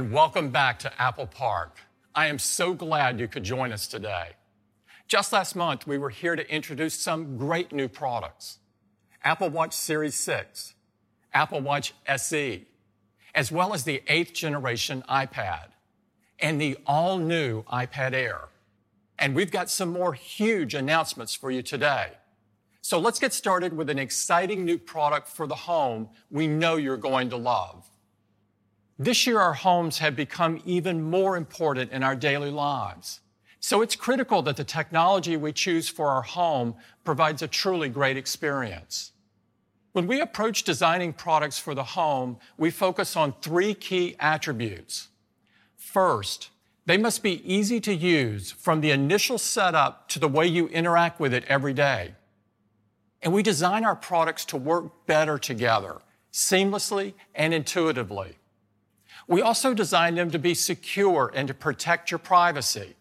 and welcome back to Apple Park. I am so glad you could join us today. Just last month, we were here to introduce some great new products Apple Watch Series 6, Apple Watch SE, as well as the eighth generation iPad, and the all new iPad Air. And we've got some more huge announcements for you today. So let's get started with an exciting new product for the home we know you're going to love. This year, our homes have become even more important in our daily lives. So it's critical that the technology we choose for our home provides a truly great experience. When we approach designing products for the home, we focus on three key attributes. First, they must be easy to use from the initial setup to the way you interact with it every day. And we design our products to work better together, seamlessly and intuitively. We also designed them to be secure and to protect your privacy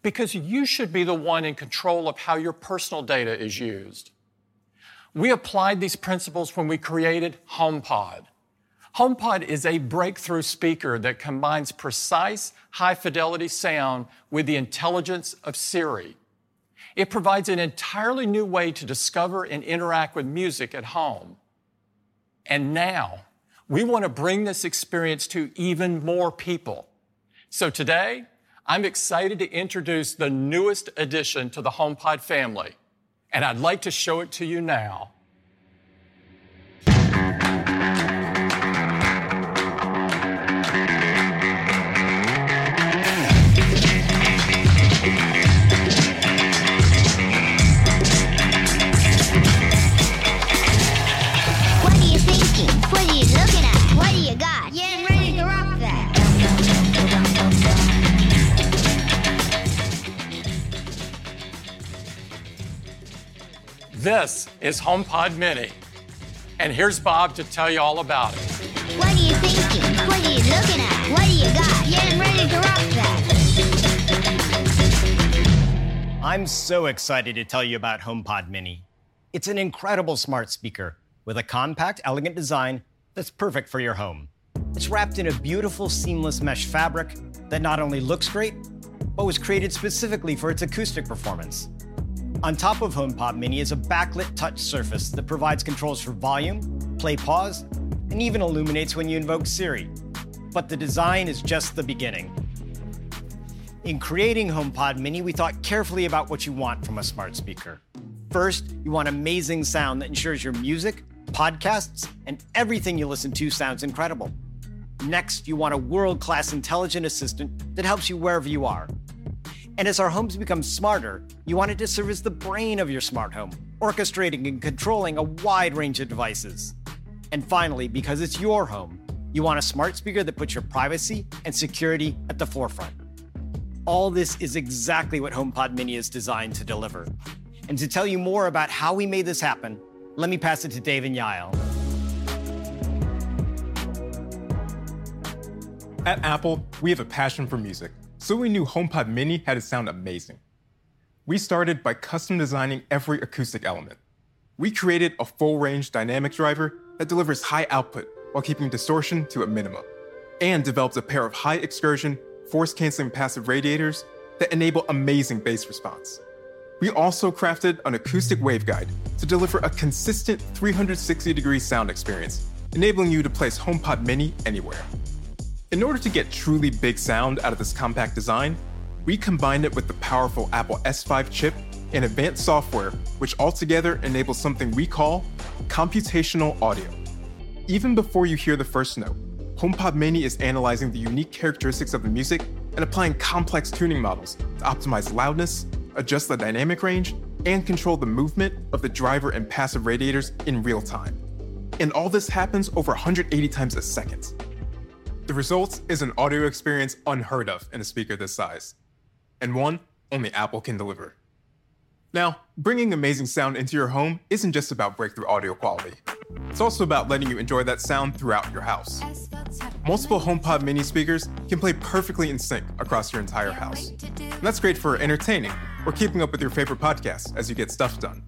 because you should be the one in control of how your personal data is used. We applied these principles when we created HomePod. HomePod is a breakthrough speaker that combines precise, high fidelity sound with the intelligence of Siri. It provides an entirely new way to discover and interact with music at home. And now, we want to bring this experience to even more people. So today, I'm excited to introduce the newest addition to the HomePod family, and I'd like to show it to you now. This is HomePod Mini, and here's Bob to tell you all about it. What are you thinking? What are you looking at? What do you got? Getting ready to rock that. I'm so excited to tell you about HomePod Mini. It's an incredible smart speaker with a compact, elegant design that's perfect for your home. It's wrapped in a beautiful, seamless mesh fabric that not only looks great, but was created specifically for its acoustic performance. On top of HomePod Mini is a backlit touch surface that provides controls for volume, play pause, and even illuminates when you invoke Siri. But the design is just the beginning. In creating HomePod Mini, we thought carefully about what you want from a smart speaker. First, you want amazing sound that ensures your music, podcasts, and everything you listen to sounds incredible. Next, you want a world class intelligent assistant that helps you wherever you are. And as our homes become smarter, you want it to serve as the brain of your smart home, orchestrating and controlling a wide range of devices. And finally, because it's your home, you want a smart speaker that puts your privacy and security at the forefront. All this is exactly what HomePod Mini is designed to deliver. And to tell you more about how we made this happen, let me pass it to Dave and Yael. At Apple, we have a passion for music, so we knew HomePod Mini had to sound amazing. We started by custom designing every acoustic element. We created a full range dynamic driver that delivers high output while keeping distortion to a minimum, and developed a pair of high excursion, force canceling passive radiators that enable amazing bass response. We also crafted an acoustic waveguide to deliver a consistent 360 degree sound experience enabling you to place HomePod Mini anywhere. In order to get truly big sound out of this compact design, we combined it with the powerful Apple S5 chip and advanced software, which altogether enables something we call computational audio. Even before you hear the first note, HomePod Mini is analyzing the unique characteristics of the music and applying complex tuning models to optimize loudness, adjust the dynamic range, and control the movement of the driver and passive radiators in real time. And all this happens over 180 times a second. The result is an audio experience unheard of in a speaker this size, and one only Apple can deliver. Now, bringing amazing sound into your home isn't just about breakthrough audio quality. It's also about letting you enjoy that sound throughout your house. Multiple HomePod mini speakers can play perfectly in sync across your entire house. And that's great for entertaining or keeping up with your favorite podcasts as you get stuff done.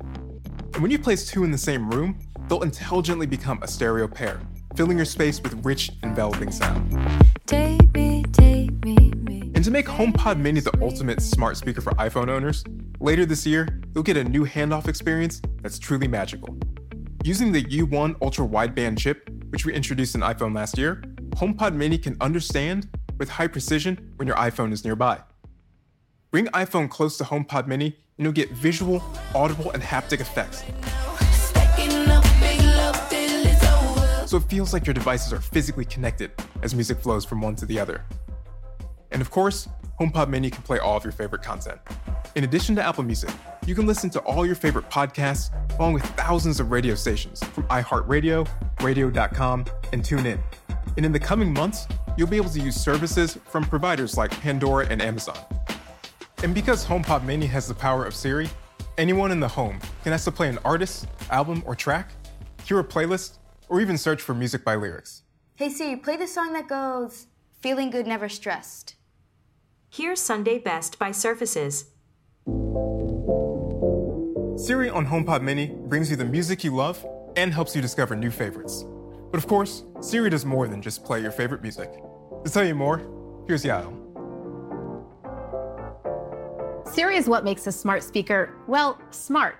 And when you place two in the same room, they'll intelligently become a stereo pair, filling your space with rich, enveloping sound. Take me, take me, me. And to make HomePod Mini the ultimate smart speaker for iPhone owners, later this year, you'll get a new handoff experience that's truly magical. Using the U1 ultra wideband chip, which we introduced in iPhone last year, HomePod Mini can understand with high precision when your iPhone is nearby. Bring iPhone close to HomePod Mini and you'll get visual, audible, and haptic effects. So it feels like your devices are physically connected as music flows from one to the other. And of course, HomePod Mini can play all of your favorite content. In addition to Apple Music, you can listen to all your favorite podcasts along with thousands of radio stations from iHeartRadio, radio.com, and TuneIn. And in the coming months, you'll be able to use services from providers like Pandora and Amazon. And because HomePod Mini has the power of Siri, anyone in the home can ask to play an artist, album, or track, hear a playlist, or even search for music by lyrics. Hey Siri, play the song that goes, Feeling Good Never Stressed. Here's Sunday Best by Surfaces. Siri on HomePod Mini brings you the music you love and helps you discover new favorites. But of course, Siri does more than just play your favorite music. To tell you more, here's Yael. Siri is what makes a smart speaker, well, smart.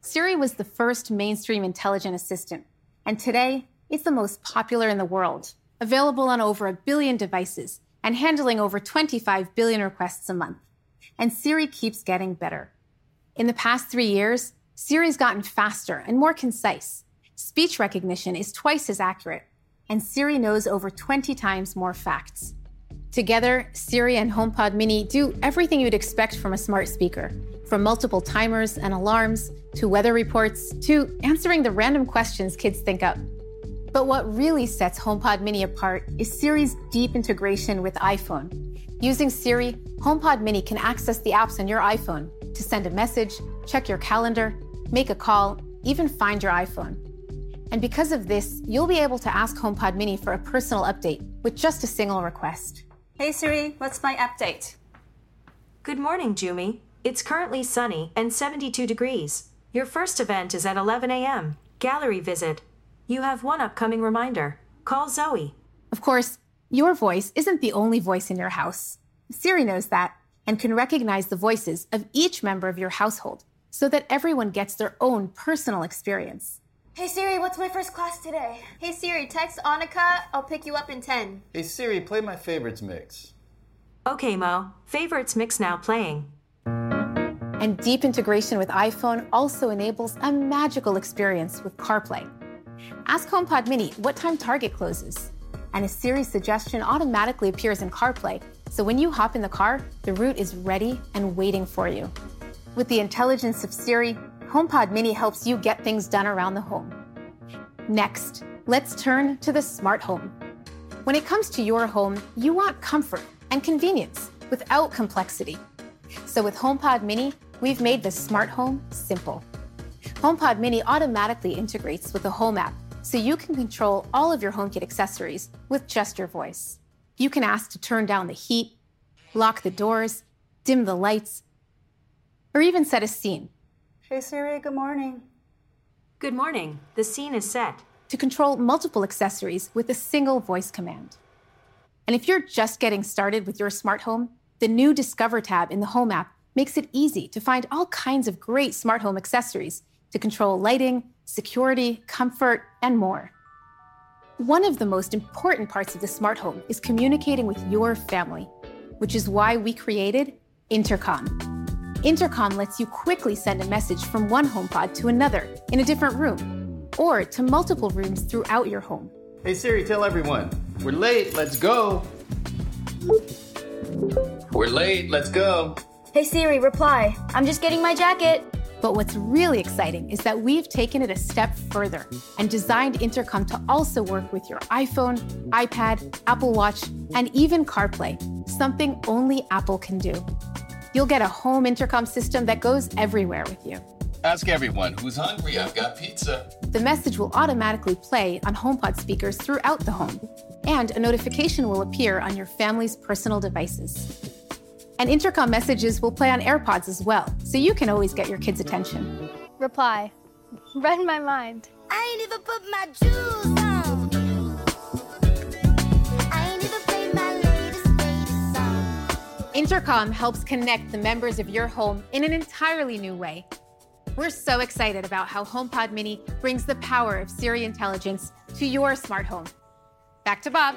Siri was the first mainstream intelligent assistant, and today it's the most popular in the world, available on over a billion devices and handling over 25 billion requests a month. And Siri keeps getting better. In the past three years, Siri's gotten faster and more concise. Speech recognition is twice as accurate, and Siri knows over 20 times more facts. Together, Siri and HomePod Mini do everything you'd expect from a smart speaker, from multiple timers and alarms to weather reports to answering the random questions kids think up. But what really sets HomePod Mini apart is Siri's deep integration with iPhone. Using Siri, HomePod Mini can access the apps on your iPhone to send a message, check your calendar, make a call, even find your iPhone. And because of this, you'll be able to ask HomePod Mini for a personal update with just a single request. Hey Siri, what's my update? Good morning, Jumi. It's currently sunny and 72 degrees. Your first event is at 11 a.m. Gallery visit. You have one upcoming reminder. Call Zoe. Of course, your voice isn't the only voice in your house. Siri knows that and can recognize the voices of each member of your household so that everyone gets their own personal experience. Hey Siri, what's my first class today? Hey Siri, text Annika, I'll pick you up in 10. Hey Siri, play my favorites mix. Okay, Mo. Favorites mix now playing. And deep integration with iPhone also enables a magical experience with CarPlay. Ask HomePod Mini what time Target closes, and a Siri suggestion automatically appears in CarPlay, so when you hop in the car, the route is ready and waiting for you. With the intelligence of Siri, HomePod Mini helps you get things done around the home. Next, let's turn to the smart home. When it comes to your home, you want comfort and convenience without complexity. So with HomePod Mini, we've made the smart home simple. HomePod Mini automatically integrates with the Home app, so you can control all of your HomeKit accessories with just your voice. You can ask to turn down the heat, lock the doors, dim the lights, or even set a scene Hey Siri, good morning. Good morning. The scene is set. to control multiple accessories with a single voice command. And if you're just getting started with your smart home, the new Discover tab in the Home app makes it easy to find all kinds of great smart home accessories to control lighting, security, comfort, and more. One of the most important parts of the smart home is communicating with your family, which is why we created Intercom. Intercom lets you quickly send a message from one HomePod to another in a different room, or to multiple rooms throughout your home. Hey Siri, tell everyone. We're late, let's go. We're late, let's go. Hey Siri, reply. I'm just getting my jacket. But what's really exciting is that we've taken it a step further and designed Intercom to also work with your iPhone, iPad, Apple Watch, and even CarPlay, something only Apple can do. You'll get a home intercom system that goes everywhere with you. Ask everyone who's hungry, I've got pizza. The message will automatically play on HomePod speakers throughout the home, and a notification will appear on your family's personal devices. And intercom messages will play on AirPods as well, so you can always get your kids' attention. Reply. Read my mind. I ain't even put my jewels on. I ain't even played my latest, latest song. Intercom helps connect the members of your home in an entirely new way. We're so excited about how HomePod Mini brings the power of Siri intelligence to your smart home. Back to Bob.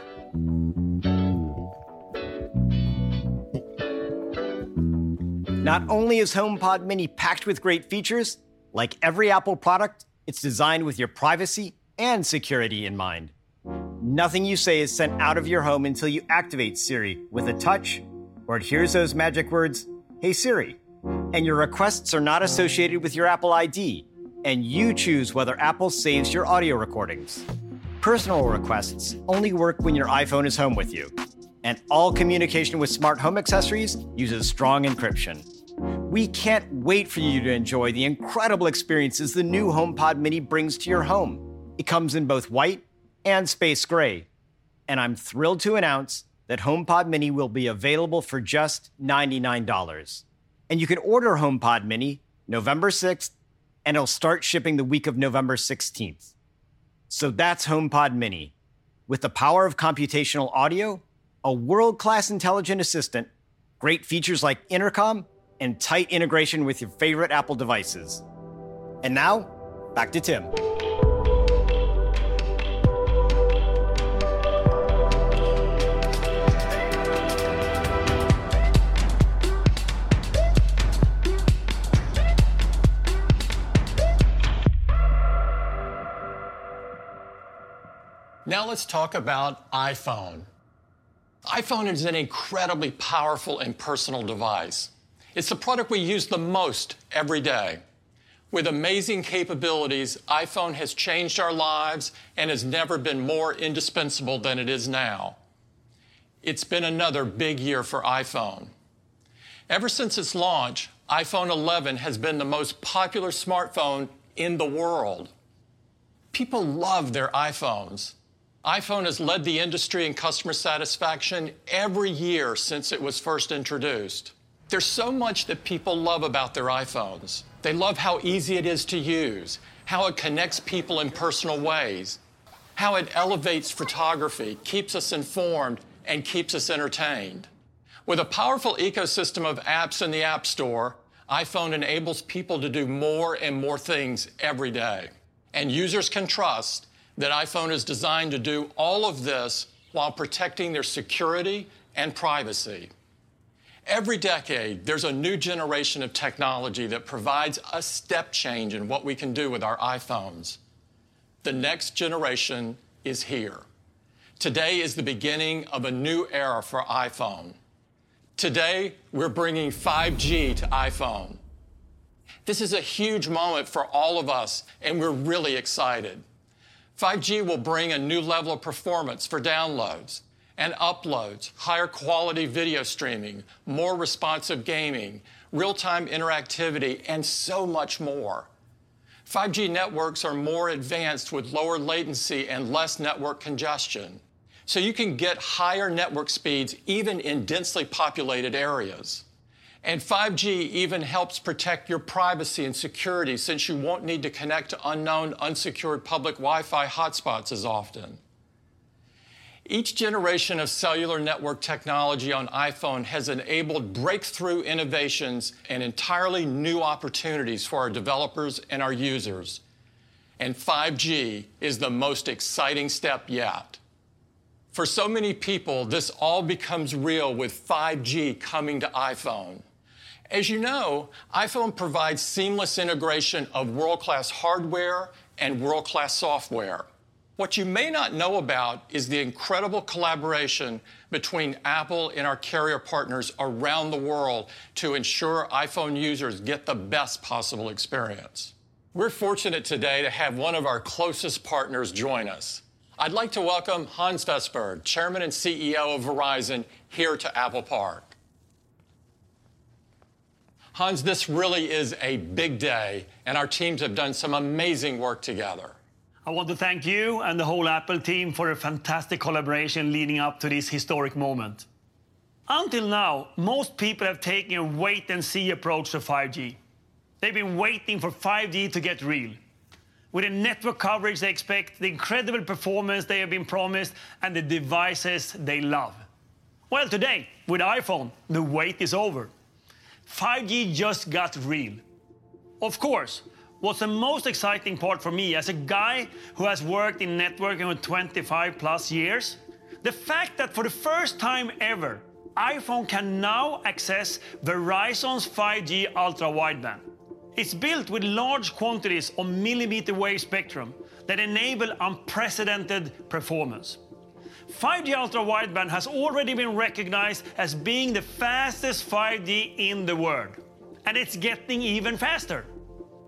Not hmm. only is HomePod Mini packed with great features, like every Apple product, it's designed with your privacy and security in mind. Nothing you say is sent out of your home until you activate Siri with a touch, or it hears those magic words, Hey Siri. And your requests are not associated with your Apple ID, and you choose whether Apple saves your audio recordings. Personal requests only work when your iPhone is home with you, and all communication with smart home accessories uses strong encryption. We can't wait for you to enjoy the incredible experiences the new HomePod Mini brings to your home. It comes in both white and space gray. And I'm thrilled to announce that HomePod Mini will be available for just $99. And you can order HomePod Mini November 6th, and it'll start shipping the week of November 16th. So that's HomePod Mini. With the power of computational audio, a world class intelligent assistant, great features like intercom, and tight integration with your favorite Apple devices. And now, back to Tim. Now let's talk about iPhone. iPhone is an incredibly powerful and personal device. It's the product we use the most every day. With amazing capabilities, iPhone has changed our lives and has never been more indispensable than it is now. It's been another big year for iPhone. Ever since its launch, iPhone 11 has been the most popular smartphone in the world. People love their iPhones. iPhone has led the industry in customer satisfaction every year since it was first introduced. There's so much that people love about their iPhones. They love how easy it is to use, how it connects people in personal ways, how it elevates photography, keeps us informed, and keeps us entertained. With a powerful ecosystem of apps in the App Store, iPhone enables people to do more and more things every day. And users can trust that iPhone is designed to do all of this while protecting their security and privacy. Every decade, there's a new generation of technology that provides a step change in what we can do with our iPhones. The next generation is here. Today is the beginning of a new era for iPhone. Today, we're bringing 5G to iPhone. This is a huge moment for all of us, and we're really excited. 5G will bring a new level of performance for downloads and uploads, higher quality video streaming, more responsive gaming, real time interactivity, and so much more. 5G networks are more advanced with lower latency and less network congestion. So you can get higher network speeds even in densely populated areas. And 5G even helps protect your privacy and security since you won't need to connect to unknown, unsecured public Wi Fi hotspots as often. Each generation of cellular network technology on iPhone has enabled breakthrough innovations and entirely new opportunities for our developers and our users. and 5G is the most exciting step yet. For so many people, this all becomes real with 5G coming to iPhone. As you know, iPhone provides seamless integration of world class hardware and world class software. What you may not know about is the incredible collaboration between Apple and our carrier partners around the world to ensure iPhone users get the best possible experience. We're fortunate today to have one of our closest partners join us. I'd like to welcome Hans Vestberg, Chairman and CEO of Verizon, here to Apple Park. Hans, this really is a big day, and our teams have done some amazing work together. I want to thank you and the whole Apple team for a fantastic collaboration leading up to this historic moment. Until now, most people have taken a wait and see approach to 5G. They've been waiting for 5G to get real. With the network coverage they expect, the incredible performance they have been promised, and the devices they love. Well, today, with iPhone, the wait is over. 5G just got real. Of course, what's the most exciting part for me as a guy who has worked in networking for 25 plus years? The fact that for the first time ever, iPhone can now access Verizon's 5G ultra wideband. It's built with large quantities of millimeter wave spectrum that enable unprecedented performance. 5G ultra wideband has already been recognized as being the fastest 5G in the world, and it's getting even faster.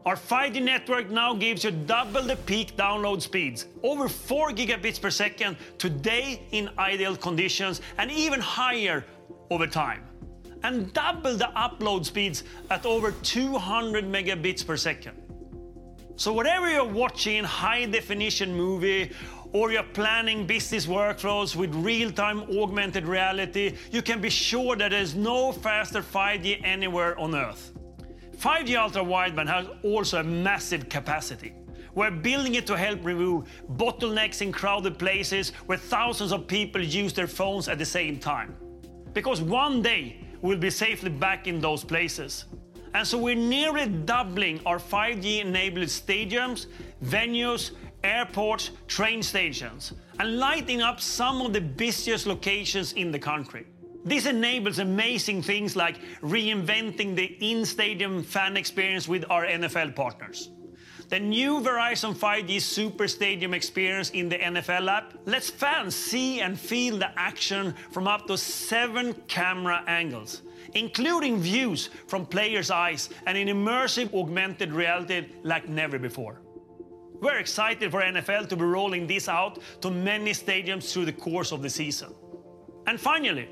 Our 5G network now gives you double the peak download speeds, over 4 gigabits per second today in ideal conditions, and even higher over time. And double the upload speeds at over 200 megabits per second. So, whatever you're watching high definition movie or you're planning business workflows with real time augmented reality, you can be sure that there's no faster 5G anywhere on earth. 5G ultra wideband has also a massive capacity. We're building it to help remove bottlenecks in crowded places where thousands of people use their phones at the same time. Because one day we'll be safely back in those places. And so we're nearly doubling our 5G enabled stadiums, venues, airports, train stations, and lighting up some of the busiest locations in the country. This enables amazing things like reinventing the in stadium fan experience with our NFL partners. The new Verizon 5G Super Stadium experience in the NFL app lets fans see and feel the action from up to seven camera angles, including views from players' eyes and in immersive augmented reality like never before. We're excited for NFL to be rolling this out to many stadiums through the course of the season. And finally,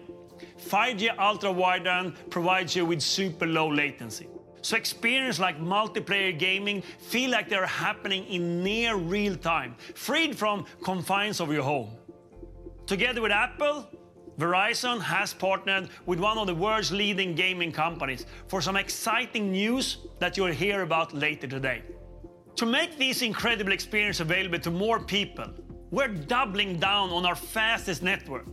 5G ultra wideband provides you with super low latency. So experience like multiplayer gaming feel like they're happening in near real time, freed from confines of your home. Together with Apple, Verizon has partnered with one of the world's leading gaming companies for some exciting news that you'll hear about later today. To make this incredible experience available to more people, we're doubling down on our fastest network,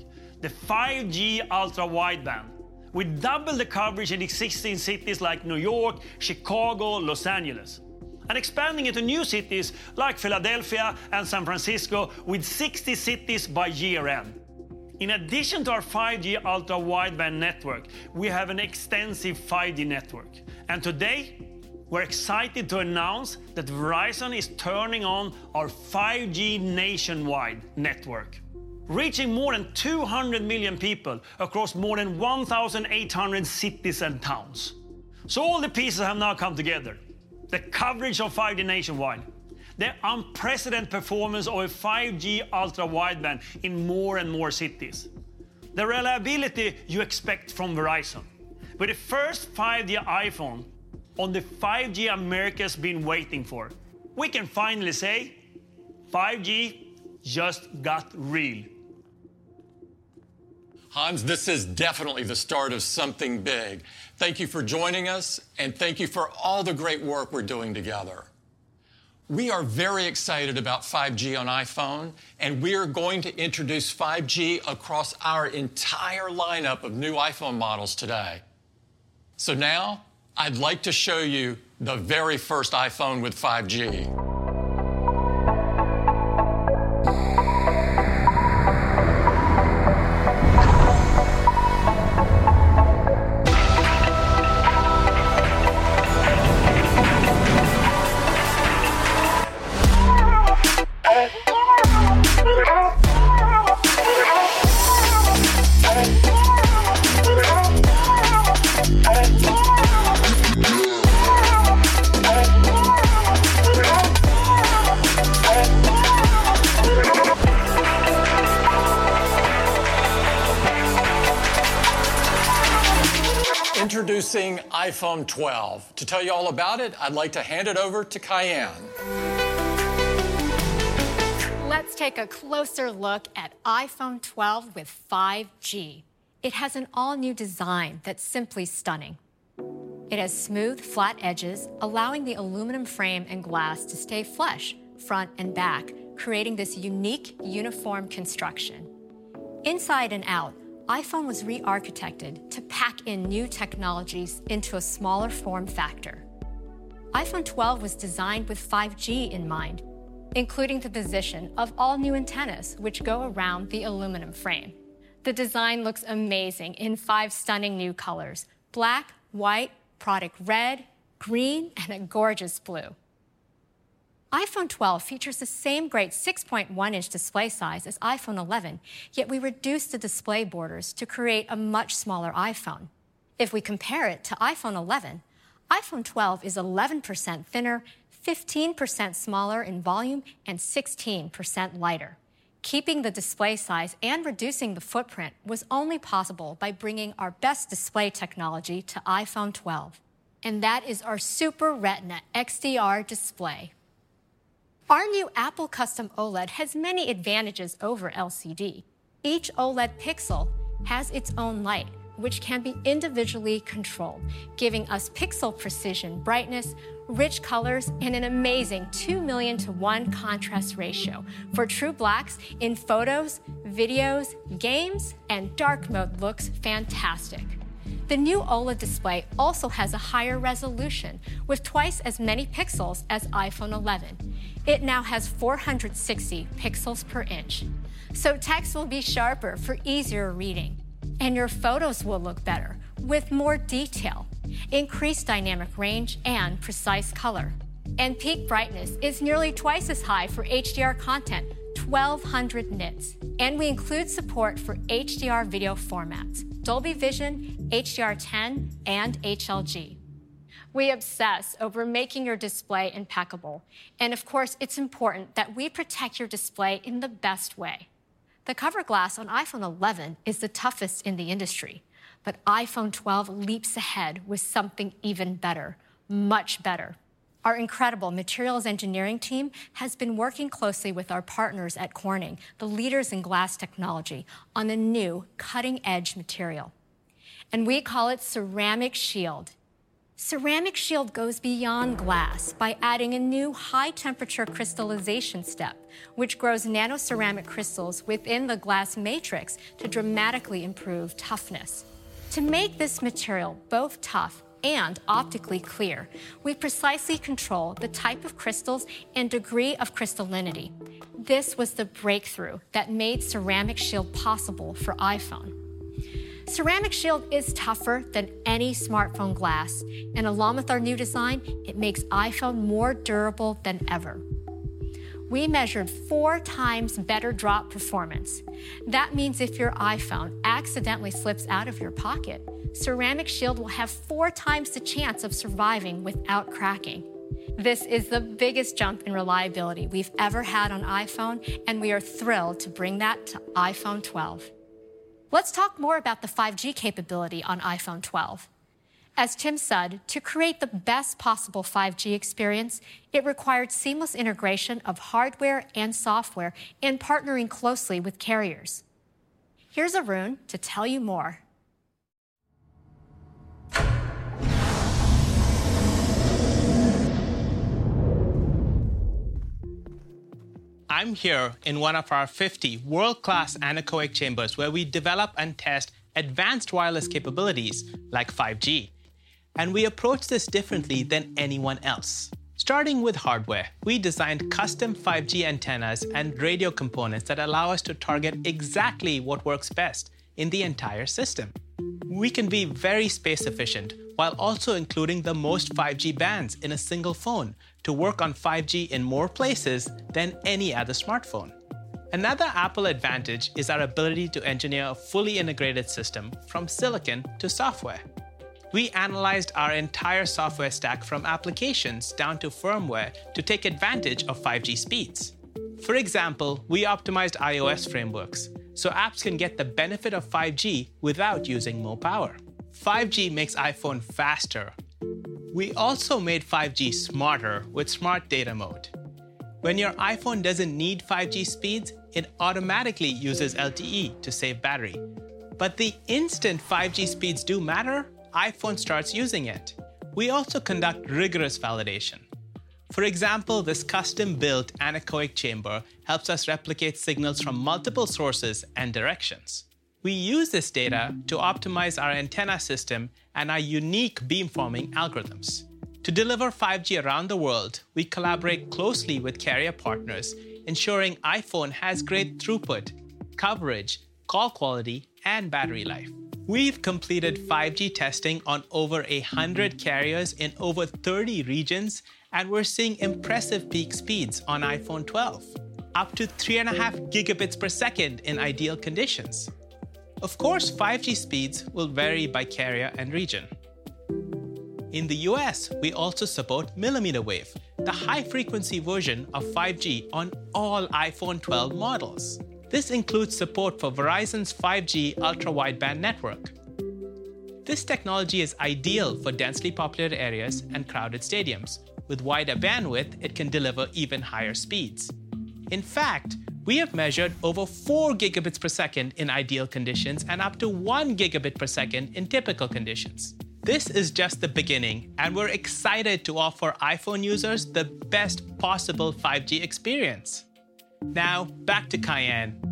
the 5G ultra wideband. with double the coverage in existing cities like New York, Chicago, Los Angeles, and expanding into new cities like Philadelphia and San Francisco with 60 cities by year end. In addition to our 5G ultra wideband network, we have an extensive 5G network. And today, we're excited to announce that Verizon is turning on our 5G nationwide network, reaching more than 200 million people across more than 1,800 cities and towns. So all the pieces have now come together. The coverage of 5G nationwide, the unprecedented performance of a 5G ultra wideband in more and more cities, the reliability you expect from Verizon. With the first 5G iPhone on the 5G America's been waiting for, we can finally say 5G just got real. Hans, this is definitely the start of something big. Thank you for joining us, and thank you for all the great work we're doing together. We are very excited about 5G on iPhone, and we are going to introduce 5G across our entire lineup of new iPhone models today. So now, I'd like to show you the very first iPhone with 5G. iPhone 12. To tell you all about it, I'd like to hand it over to Kaiann. Let's take a closer look at iPhone 12 with 5G. It has an all new design that's simply stunning. It has smooth, flat edges, allowing the aluminum frame and glass to stay flush, front and back, creating this unique, uniform construction. Inside and out, iPhone was re architected to pack in new technologies into a smaller form factor. iPhone 12 was designed with 5G in mind, including the position of all new antennas, which go around the aluminum frame. The design looks amazing in five stunning new colors black, white, product red, green, and a gorgeous blue. iPhone 12 features the same great 6.1 inch display size as iPhone 11, yet we reduced the display borders to create a much smaller iPhone. If we compare it to iPhone 11, iPhone 12 is 11% thinner, 15% smaller in volume, and 16% lighter. Keeping the display size and reducing the footprint was only possible by bringing our best display technology to iPhone 12. And that is our Super Retina XDR display. Our new Apple Custom OLED has many advantages over LCD. Each OLED pixel has its own light, which can be individually controlled, giving us pixel precision, brightness, rich colors, and an amazing 2 million to 1 contrast ratio for true blacks in photos, videos, games, and dark mode looks fantastic. The new OLED display also has a higher resolution with twice as many pixels as iPhone 11. It now has 460 pixels per inch. So text will be sharper for easier reading. And your photos will look better with more detail, increased dynamic range, and precise color. And peak brightness is nearly twice as high for HDR content, 1200 nits. And we include support for HDR video formats Dolby Vision, HDR10, and HLG. We obsess over making your display impeccable. And of course, it's important that we protect your display in the best way. The cover glass on iPhone 11 is the toughest in the industry, but iPhone 12 leaps ahead with something even better, much better. Our incredible materials engineering team has been working closely with our partners at Corning, the leaders in glass technology, on a new cutting edge material. And we call it Ceramic Shield. Ceramic Shield goes beyond glass by adding a new high temperature crystallization step, which grows nanoceramic crystals within the glass matrix to dramatically improve toughness. To make this material both tough and optically clear, we precisely control the type of crystals and degree of crystallinity. This was the breakthrough that made Ceramic Shield possible for iPhone. Ceramic Shield is tougher than any smartphone glass, and along with our new design, it makes iPhone more durable than ever. We measured four times better drop performance. That means if your iPhone accidentally slips out of your pocket, Ceramic Shield will have four times the chance of surviving without cracking. This is the biggest jump in reliability we've ever had on iPhone, and we are thrilled to bring that to iPhone 12. Let's talk more about the 5G capability on iPhone 12. As Tim said, to create the best possible 5G experience, it required seamless integration of hardware and software and partnering closely with carriers. Here's Arun to tell you more. I'm here in one of our 50 world class anechoic chambers where we develop and test advanced wireless capabilities like 5G. And we approach this differently than anyone else. Starting with hardware, we designed custom 5G antennas and radio components that allow us to target exactly what works best in the entire system. We can be very space efficient while also including the most 5G bands in a single phone to work on 5G in more places than any other smartphone. Another Apple advantage is our ability to engineer a fully integrated system from silicon to software. We analyzed our entire software stack from applications down to firmware to take advantage of 5G speeds. For example, we optimized iOS frameworks so apps can get the benefit of 5G without using more power. 5G makes iPhone faster. We also made 5G smarter with Smart Data Mode. When your iPhone doesn't need 5G speeds, it automatically uses LTE to save battery. But the instant 5G speeds do matter, iPhone starts using it. We also conduct rigorous validation. For example, this custom built anechoic chamber helps us replicate signals from multiple sources and directions. We use this data to optimize our antenna system and our unique beamforming algorithms. To deliver 5G around the world, we collaborate closely with carrier partners, ensuring iPhone has great throughput, coverage, call quality, and battery life. We've completed 5G testing on over 100 carriers in over 30 regions, and we're seeing impressive peak speeds on iPhone 12, up to 3.5 gigabits per second in ideal conditions. Of course, 5G speeds will vary by carrier and region. In the US, we also support millimeter wave, the high frequency version of 5G on all iPhone 12 models. This includes support for Verizon's 5G ultra wideband network. This technology is ideal for densely populated areas and crowded stadiums. With wider bandwidth, it can deliver even higher speeds. In fact, we have measured over 4 gigabits per second in ideal conditions and up to 1 gigabit per second in typical conditions. This is just the beginning, and we're excited to offer iPhone users the best possible 5G experience. Now, back to Kaiann.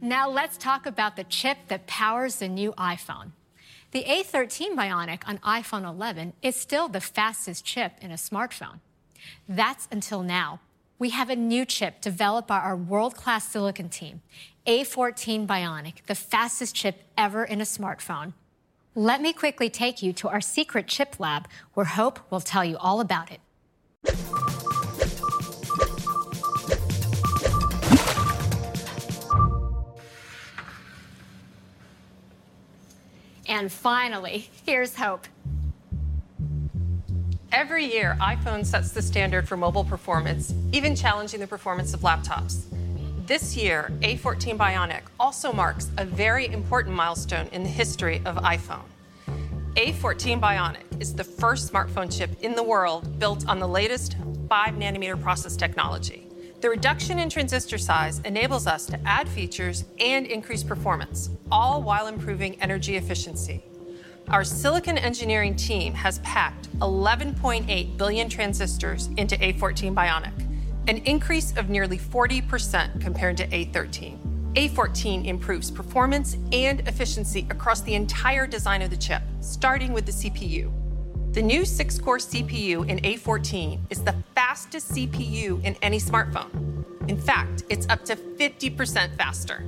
Now let's talk about the chip that powers the new iPhone. The A13 Bionic on iPhone 11 is still the fastest chip in a smartphone. That's until now. We have a new chip developed by our world class silicon team, A14 Bionic, the fastest chip ever in a smartphone. Let me quickly take you to our secret chip lab where Hope will tell you all about it. And finally, here's Hope. Every year, iPhone sets the standard for mobile performance, even challenging the performance of laptops. This year, A14 Bionic also marks a very important milestone in the history of iPhone. A14 Bionic is the first smartphone chip in the world built on the latest 5 nanometer process technology. The reduction in transistor size enables us to add features and increase performance, all while improving energy efficiency. Our silicon engineering team has packed 11.8 billion transistors into A14 Bionic, an increase of nearly 40% compared to A13. A14 improves performance and efficiency across the entire design of the chip, starting with the CPU. The new 6 core CPU in A14 is the fastest CPU in any smartphone. In fact, it's up to 50% faster.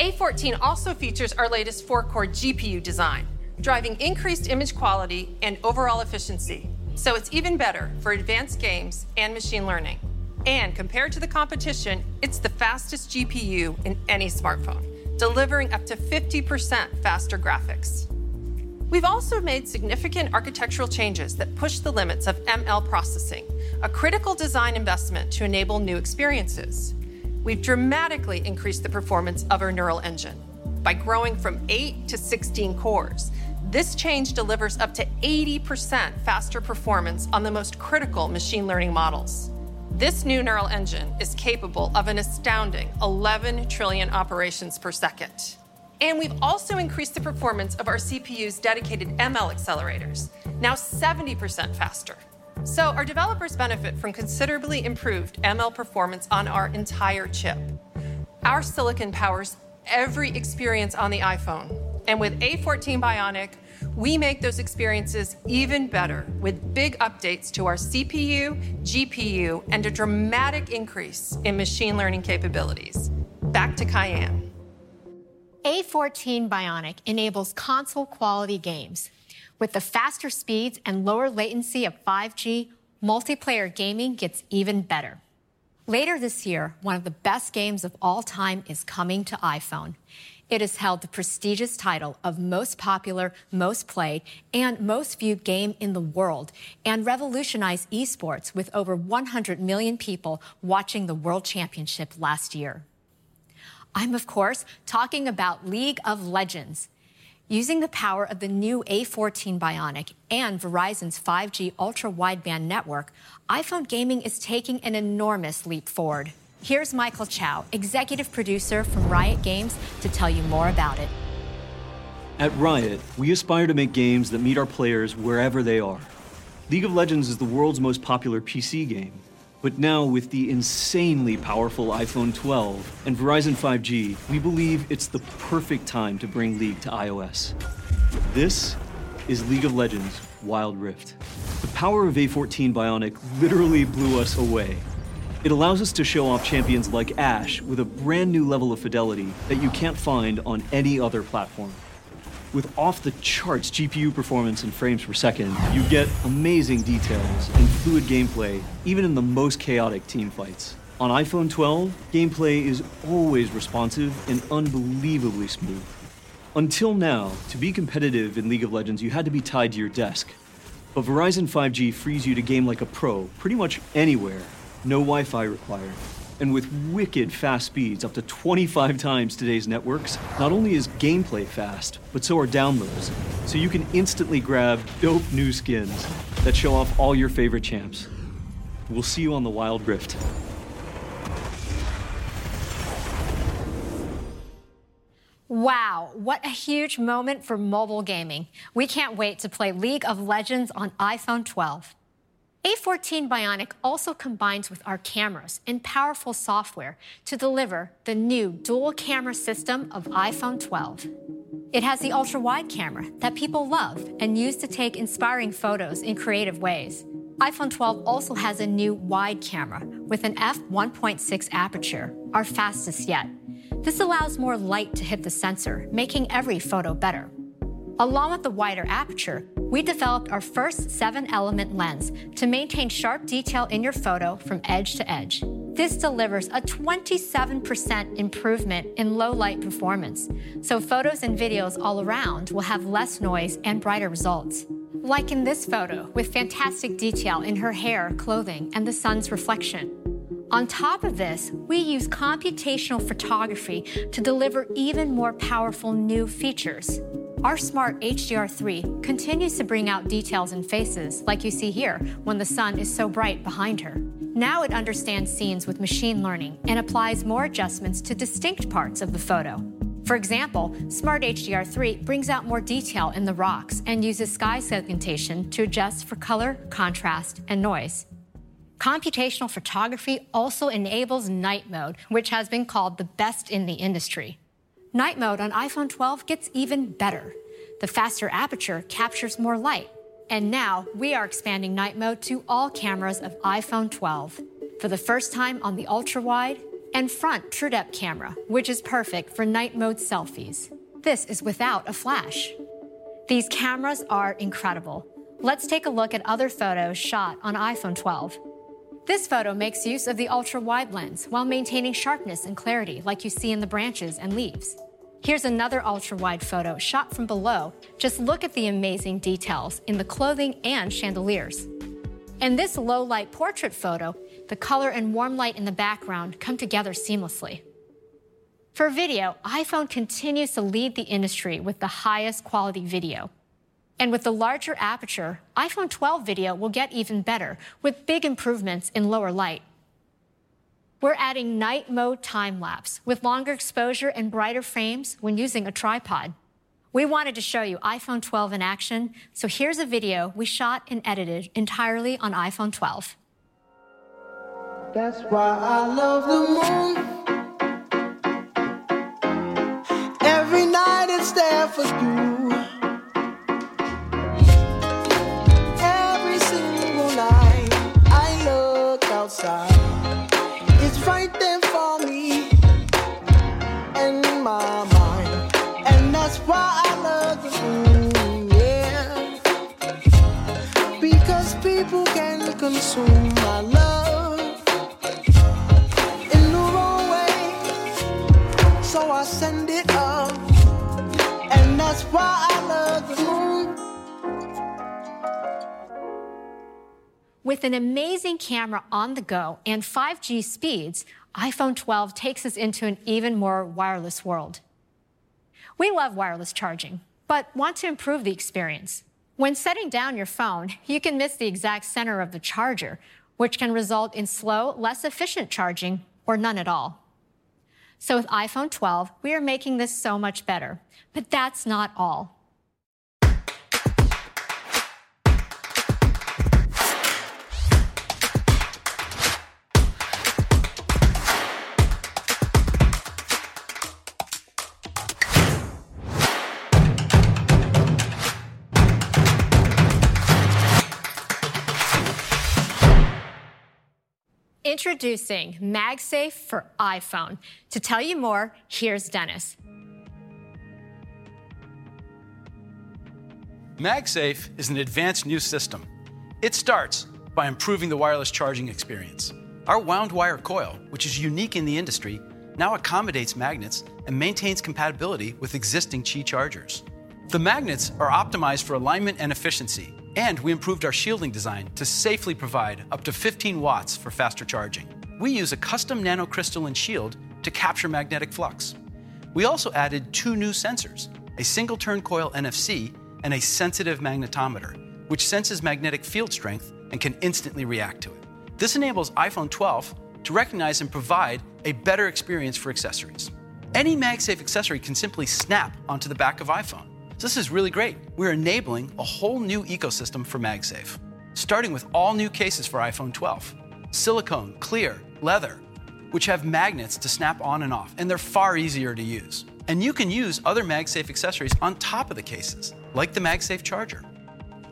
A14 also features our latest 4 core GPU design, driving increased image quality and overall efficiency. So it's even better for advanced games and machine learning. And compared to the competition, it's the fastest GPU in any smartphone, delivering up to 50% faster graphics. We've also made significant architectural changes that push the limits of ML processing, a critical design investment to enable new experiences. We've dramatically increased the performance of our neural engine by growing from 8 to 16 cores. This change delivers up to 80% faster performance on the most critical machine learning models. This new neural engine is capable of an astounding 11 trillion operations per second. And we've also increased the performance of our CPU's dedicated ML accelerators, now 70% faster. So our developers benefit from considerably improved ML performance on our entire chip. Our silicon powers every experience on the iPhone. And with A14 Bionic, we make those experiences even better with big updates to our CPU, GPU, and a dramatic increase in machine learning capabilities. Back to Kaiann. A14 Bionic enables console quality games. With the faster speeds and lower latency of 5G, multiplayer gaming gets even better. Later this year, one of the best games of all time is coming to iPhone. It has held the prestigious title of most popular, most played, and most viewed game in the world, and revolutionized esports with over 100 million people watching the World Championship last year. I'm, of course, talking about League of Legends. Using the power of the new A14 Bionic and Verizon's 5G ultra wideband network, iPhone gaming is taking an enormous leap forward. Here's Michael Chow, executive producer from Riot Games, to tell you more about it. At Riot, we aspire to make games that meet our players wherever they are. League of Legends is the world's most popular PC game. But now, with the insanely powerful iPhone 12 and Verizon 5G, we believe it's the perfect time to bring League to iOS. This is League of Legends Wild Rift. The power of A14 Bionic literally blew us away. It allows us to show off champions like Ashe with a brand new level of fidelity that you can't find on any other platform. With off the charts GPU performance and frames per second, you get amazing details and fluid gameplay, even in the most chaotic team fights. On iPhone 12, gameplay is always responsive and unbelievably smooth. Until now, to be competitive in League of Legends, you had to be tied to your desk. But Verizon 5G frees you to game like a pro, pretty much anywhere, no Wi Fi required. And with wicked fast speeds, up to 25 times today's networks, not only is gameplay fast, but so are downloads. So you can instantly grab dope new skins that show off all your favorite champs. We'll see you on the Wild Rift. Wow, what a huge moment for mobile gaming. We can't wait to play League of Legends on iPhone 12. A14 Bionic also combines with our cameras and powerful software to deliver the new dual camera system of iPhone 12. It has the ultra wide camera that people love and use to take inspiring photos in creative ways. iPhone 12 also has a new wide camera with an f1.6 aperture, our fastest yet. This allows more light to hit the sensor, making every photo better. Along with the wider aperture, we developed our first seven element lens to maintain sharp detail in your photo from edge to edge. This delivers a 27% improvement in low light performance, so photos and videos all around will have less noise and brighter results. Like in this photo, with fantastic detail in her hair, clothing, and the sun's reflection. On top of this, we use computational photography to deliver even more powerful new features. Our smart HDR3 continues to bring out details in faces, like you see here, when the sun is so bright behind her. Now it understands scenes with machine learning and applies more adjustments to distinct parts of the photo. For example, Smart HDR3 brings out more detail in the rocks and uses sky segmentation to adjust for color, contrast, and noise. Computational photography also enables night mode, which has been called the best in the industry. Night mode on iPhone 12 gets even better. The faster aperture captures more light. And now we are expanding night mode to all cameras of iPhone 12 for the first time on the ultra wide and front true depth camera, which is perfect for night mode selfies. This is without a flash. These cameras are incredible. Let's take a look at other photos shot on iPhone 12. This photo makes use of the ultra wide lens while maintaining sharpness and clarity, like you see in the branches and leaves. Here's another ultra wide photo shot from below. Just look at the amazing details in the clothing and chandeliers. In this low light portrait photo, the color and warm light in the background come together seamlessly. For video, iPhone continues to lead the industry with the highest quality video. And with the larger aperture, iPhone 12 video will get even better with big improvements in lower light. We're adding night mode time lapse with longer exposure and brighter frames when using a tripod. We wanted to show you iPhone 12 in action, so here's a video we shot and edited entirely on iPhone 12. That's why I love the moon. Every night it's there for you. Outside. It's right there for me in my mind. And that's why I love moon, yeah. Because people can consume With an amazing camera on the go and 5G speeds, iPhone 12 takes us into an even more wireless world. We love wireless charging, but want to improve the experience. When setting down your phone, you can miss the exact center of the charger, which can result in slow, less efficient charging or none at all. So with iPhone 12, we are making this so much better. But that's not all. Introducing MagSafe for iPhone. To tell you more, here's Dennis. MagSafe is an advanced new system. It starts by improving the wireless charging experience. Our wound wire coil, which is unique in the industry, now accommodates magnets and maintains compatibility with existing Qi chargers. The magnets are optimized for alignment and efficiency, and we improved our shielding design to safely provide up to 15 watts for faster charging. We use a custom nanocrystalline shield to capture magnetic flux. We also added two new sensors a single turn coil NFC and a sensitive magnetometer, which senses magnetic field strength and can instantly react to it. This enables iPhone 12 to recognize and provide a better experience for accessories. Any MagSafe accessory can simply snap onto the back of iPhone. This is really great. We're enabling a whole new ecosystem for MagSafe, starting with all new cases for iPhone 12 silicone, clear, leather, which have magnets to snap on and off, and they're far easier to use. And you can use other MagSafe accessories on top of the cases, like the MagSafe charger.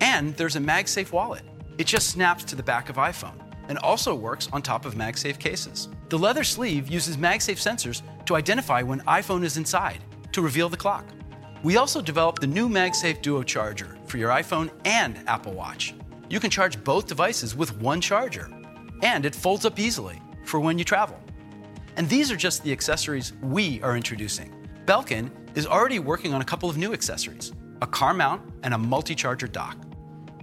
And there's a MagSafe wallet. It just snaps to the back of iPhone and also works on top of MagSafe cases. The leather sleeve uses MagSafe sensors to identify when iPhone is inside to reveal the clock. We also developed the new MagSafe Duo charger for your iPhone and Apple Watch. You can charge both devices with one charger, and it folds up easily for when you travel. And these are just the accessories we are introducing. Belkin is already working on a couple of new accessories a car mount and a multi charger dock.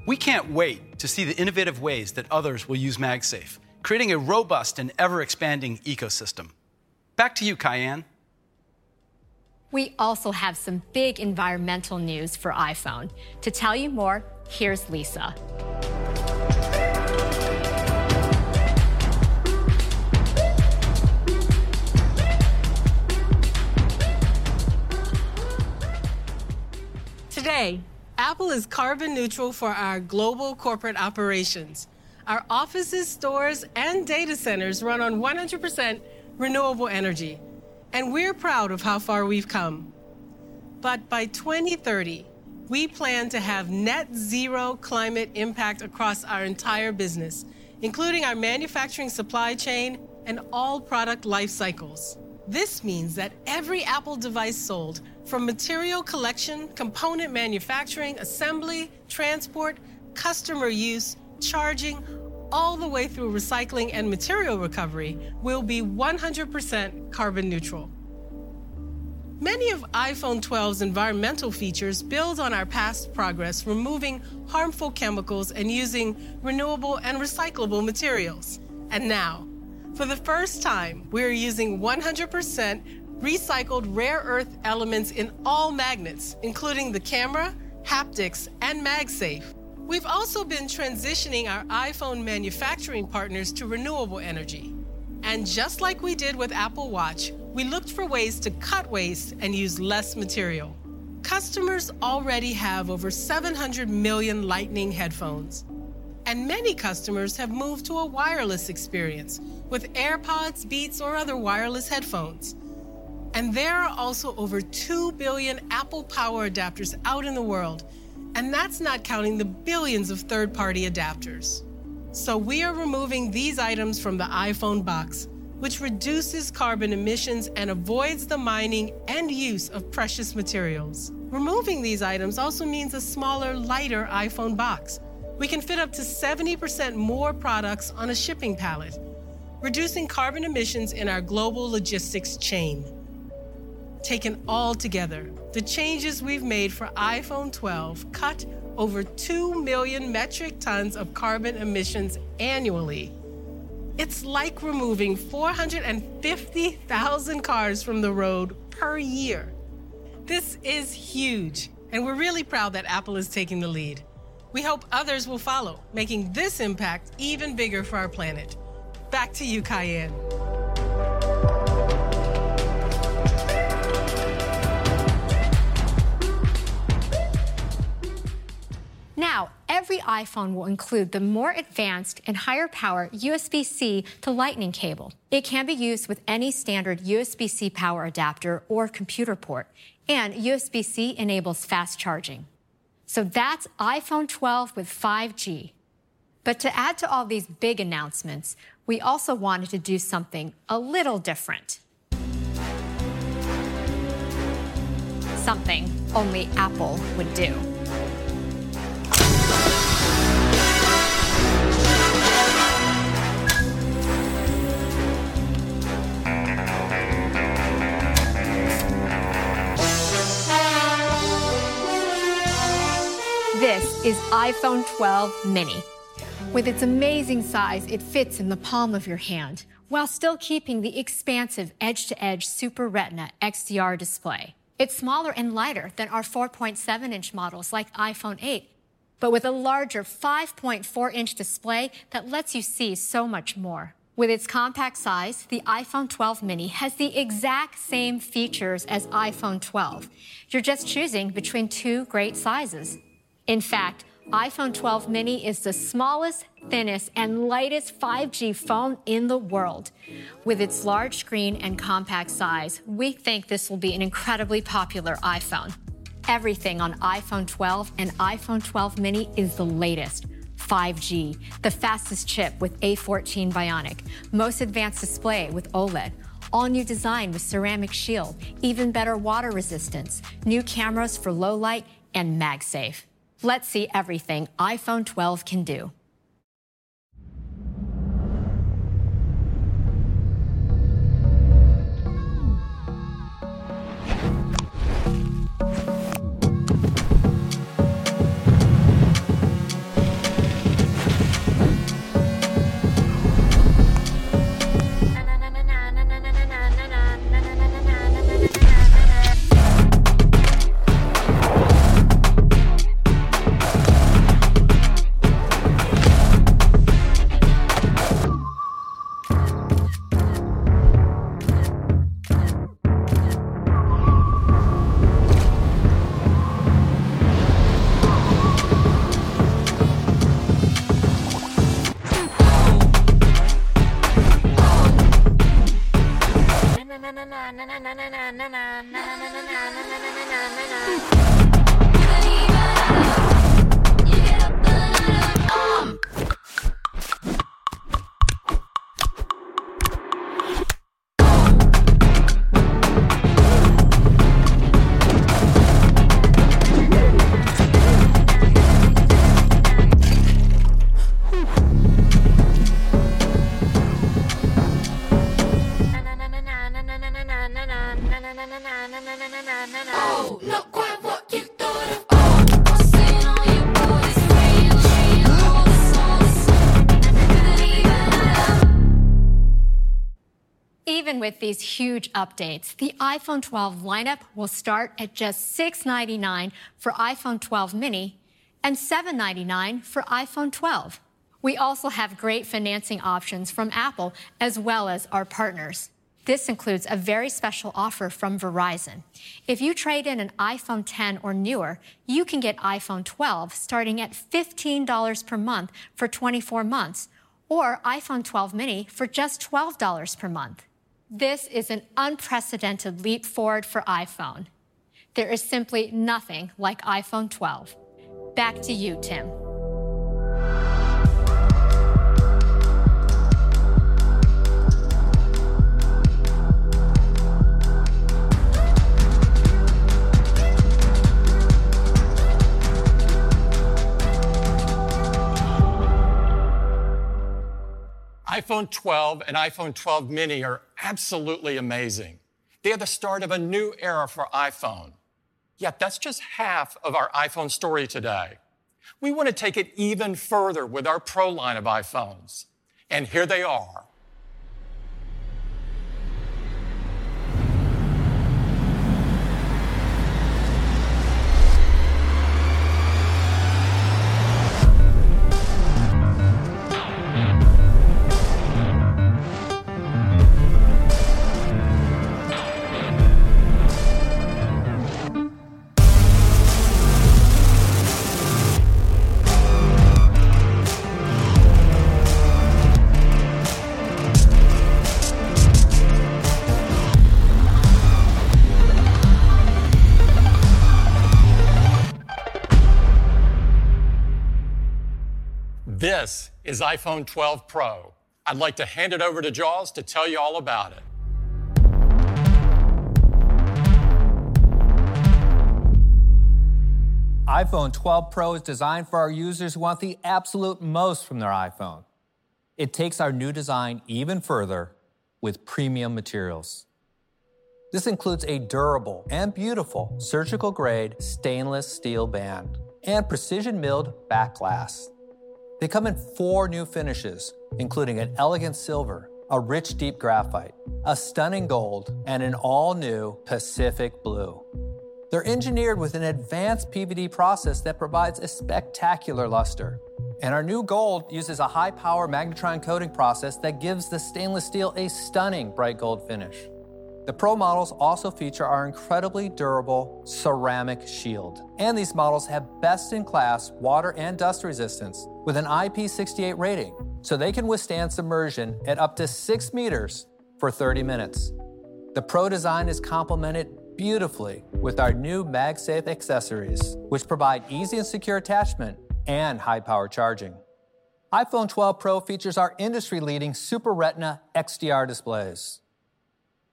We can't wait to see the innovative ways that others will use MagSafe, creating a robust and ever expanding ecosystem. Back to you, Kaiann. We also have some big environmental news for iPhone. To tell you more, here's Lisa. Today, Apple is carbon neutral for our global corporate operations. Our offices, stores, and data centers run on 100% renewable energy, and we're proud of how far we've come. But by 2030, we plan to have net zero climate impact across our entire business, including our manufacturing supply chain and all product life cycles. This means that every Apple device sold, from material collection, component manufacturing, assembly, transport, customer use, charging, all the way through recycling and material recovery, will be 100% carbon neutral. Many of iPhone 12's environmental features build on our past progress removing harmful chemicals and using renewable and recyclable materials. And now, for the first time, we're using 100% recycled rare earth elements in all magnets, including the camera, haptics, and MagSafe. We've also been transitioning our iPhone manufacturing partners to renewable energy. And just like we did with Apple Watch, we looked for ways to cut waste and use less material. Customers already have over 700 million Lightning headphones. And many customers have moved to a wireless experience with AirPods, Beats, or other wireless headphones. And there are also over 2 billion Apple Power adapters out in the world, and that's not counting the billions of third party adapters. So we are removing these items from the iPhone box, which reduces carbon emissions and avoids the mining and use of precious materials. Removing these items also means a smaller, lighter iPhone box. We can fit up to 70% more products on a shipping pallet, reducing carbon emissions in our global logistics chain. Taken all together, the changes we've made for iPhone 12 cut over 2 million metric tons of carbon emissions annually. It's like removing 450,000 cars from the road per year. This is huge, and we're really proud that Apple is taking the lead. We hope others will follow, making this impact even bigger for our planet. Back to you, Kaiann. Now, every iPhone will include the more advanced and higher power USB C to Lightning cable. It can be used with any standard USB C power adapter or computer port, and USB C enables fast charging. So that's iPhone 12 with 5G. But to add to all these big announcements, we also wanted to do something a little different. Something only Apple would do. Is iPhone 12 mini. With its amazing size, it fits in the palm of your hand while still keeping the expansive edge to edge Super Retina XDR display. It's smaller and lighter than our 4.7 inch models like iPhone 8, but with a larger 5.4 inch display that lets you see so much more. With its compact size, the iPhone 12 mini has the exact same features as iPhone 12. You're just choosing between two great sizes. In fact, iPhone 12 mini is the smallest, thinnest, and lightest 5G phone in the world. With its large screen and compact size, we think this will be an incredibly popular iPhone. Everything on iPhone 12 and iPhone 12 mini is the latest. 5G, the fastest chip with A14 Bionic, most advanced display with OLED, all new design with ceramic shield, even better water resistance, new cameras for low light, and MagSafe. Let's see everything iPhone 12 can do. Even with these huge updates, the iPhone 12 lineup will start at just 699 for iPhone 12 mini and 799 for iPhone 12. We also have great financing options from Apple as well as our partners. This includes a very special offer from Verizon. If you trade in an iPhone 10 or newer, you can get iPhone 12 starting at $15 per month for 24 months, or iPhone 12 mini for just $12 per month. This is an unprecedented leap forward for iPhone. There is simply nothing like iPhone 12. Back to you, Tim. iPhone 12 and iPhone 12 mini are absolutely amazing. They are the start of a new era for iPhone. Yet that's just half of our iPhone story today. We want to take it even further with our Pro line of iPhones. And here they are. This is iPhone 12 Pro. I'd like to hand it over to Joz to tell you all about it. iPhone 12 Pro is designed for our users who want the absolute most from their iPhone. It takes our new design even further with premium materials. This includes a durable and beautiful surgical grade stainless steel band and precision milled back glass. They come in four new finishes, including an elegant silver, a rich deep graphite, a stunning gold, and an all new Pacific blue. They're engineered with an advanced PVD process that provides a spectacular luster. And our new gold uses a high power magnetron coating process that gives the stainless steel a stunning bright gold finish. The Pro models also feature our incredibly durable ceramic shield. And these models have best in class water and dust resistance with an IP68 rating, so they can withstand submersion at up to 6 meters for 30 minutes. The Pro design is complemented beautifully with our new MagSafe accessories, which provide easy and secure attachment and high power charging. iPhone 12 Pro features our industry leading Super Retina XDR displays.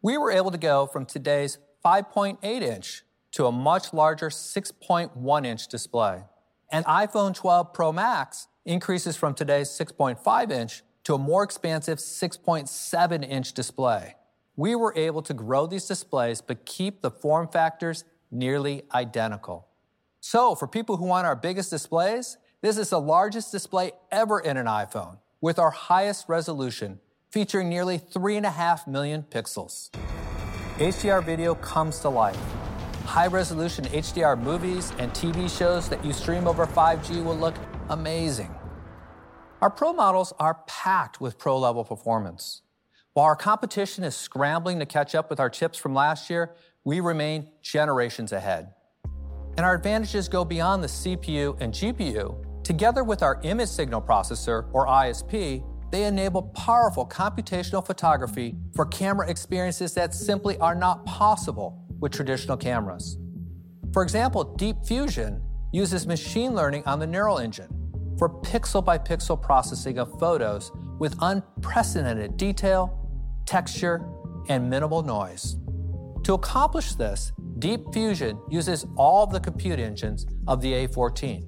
We were able to go from today's 5.8 inch to a much larger 6.1 inch display. And iPhone 12 Pro Max increases from today's 6.5 inch to a more expansive 6.7 inch display. We were able to grow these displays but keep the form factors nearly identical. So, for people who want our biggest displays, this is the largest display ever in an iPhone with our highest resolution, featuring nearly 3.5 million pixels. HDR video comes to life. High resolution HDR movies and TV shows that you stream over 5G will look amazing. Our Pro models are packed with Pro level performance. While our competition is scrambling to catch up with our chips from last year, we remain generations ahead. And our advantages go beyond the CPU and GPU. Together with our image signal processor, or ISP, they enable powerful computational photography for camera experiences that simply are not possible with traditional cameras. For example, Deep Fusion uses machine learning on the neural engine for pixel by pixel processing of photos with unprecedented detail, texture, and minimal noise. To accomplish this, Deep Fusion uses all of the compute engines of the A14.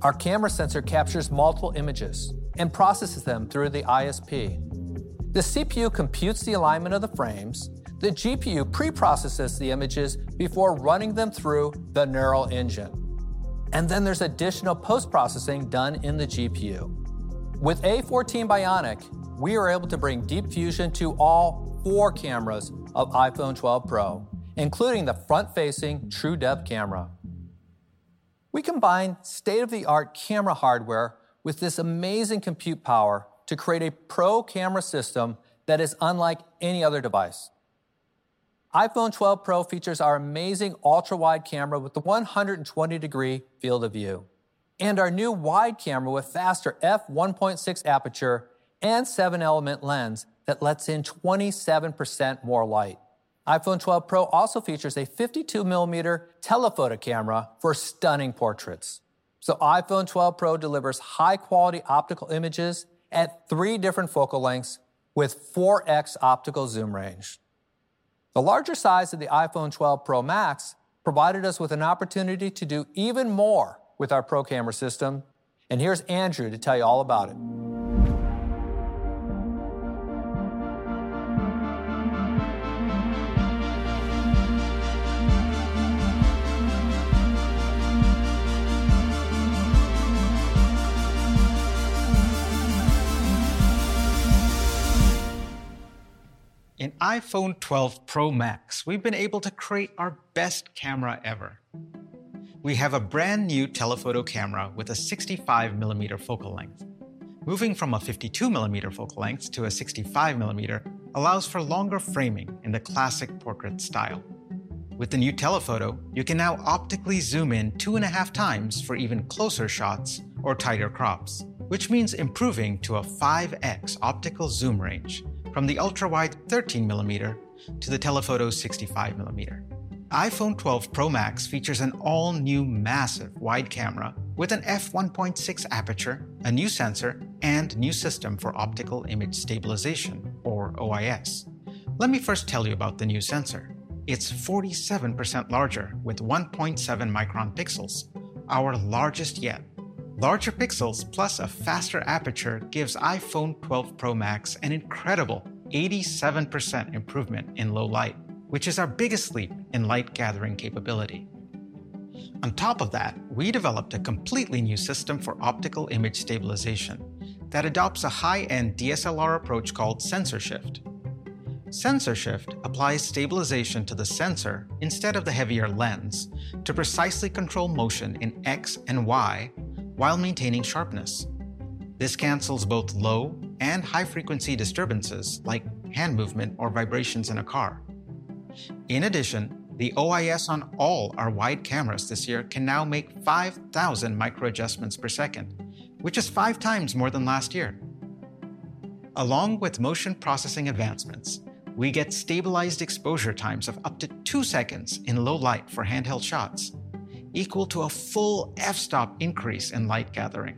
Our camera sensor captures multiple images and processes them through the ISP. The CPU computes the alignment of the frames. The GPU pre-processes the images before running them through the neural engine. And then there's additional post-processing done in the GPU. With A14 Bionic, we are able to bring Deep Fusion to all four cameras of iPhone 12 Pro, including the front-facing True Depth camera. We combine state-of-the-art camera hardware with this amazing compute power to create a pro camera system that is unlike any other device. iPhone 12 Pro features our amazing ultra wide camera with the 120 degree field of view, and our new wide camera with faster f1.6 aperture and 7 element lens that lets in 27% more light. iPhone 12 Pro also features a 52 millimeter telephoto camera for stunning portraits. So iPhone 12 Pro delivers high quality optical images at three different focal lengths with 4x optical zoom range. The larger size of the iPhone 12 Pro Max provided us with an opportunity to do even more with our Pro camera system. And here's Andrew to tell you all about it. In iPhone 12 Pro Max, we've been able to create our best camera ever. We have a brand new telephoto camera with a 65mm focal length. Moving from a 52mm focal length to a 65mm allows for longer framing in the classic portrait style. With the new telephoto, you can now optically zoom in two and a half times for even closer shots or tighter crops, which means improving to a 5x optical zoom range from the ultra-wide 13mm to the telephoto 65mm. iPhone 12 Pro Max features an all-new massive wide camera with an f1.6 aperture, a new sensor, and new system for optical image stabilization, or OIS. Let me first tell you about the new sensor. It's 47% larger with 1.7 micron pixels, our largest yet. Larger pixels plus a faster aperture gives iPhone 12 Pro Max an incredible 87% improvement in low light, which is our biggest leap in light gathering capability. On top of that, we developed a completely new system for optical image stabilization that adopts a high end DSLR approach called sensor shift. Sensor shift applies stabilization to the sensor instead of the heavier lens to precisely control motion in X and Y while maintaining sharpness. This cancels both low and high frequency disturbances like hand movement or vibrations in a car. In addition, the OIS on all our wide cameras this year can now make 5,000 micro adjustments per second, which is five times more than last year. Along with motion processing advancements, we get stabilized exposure times of up to two seconds in low light for handheld shots, equal to a full f stop increase in light gathering.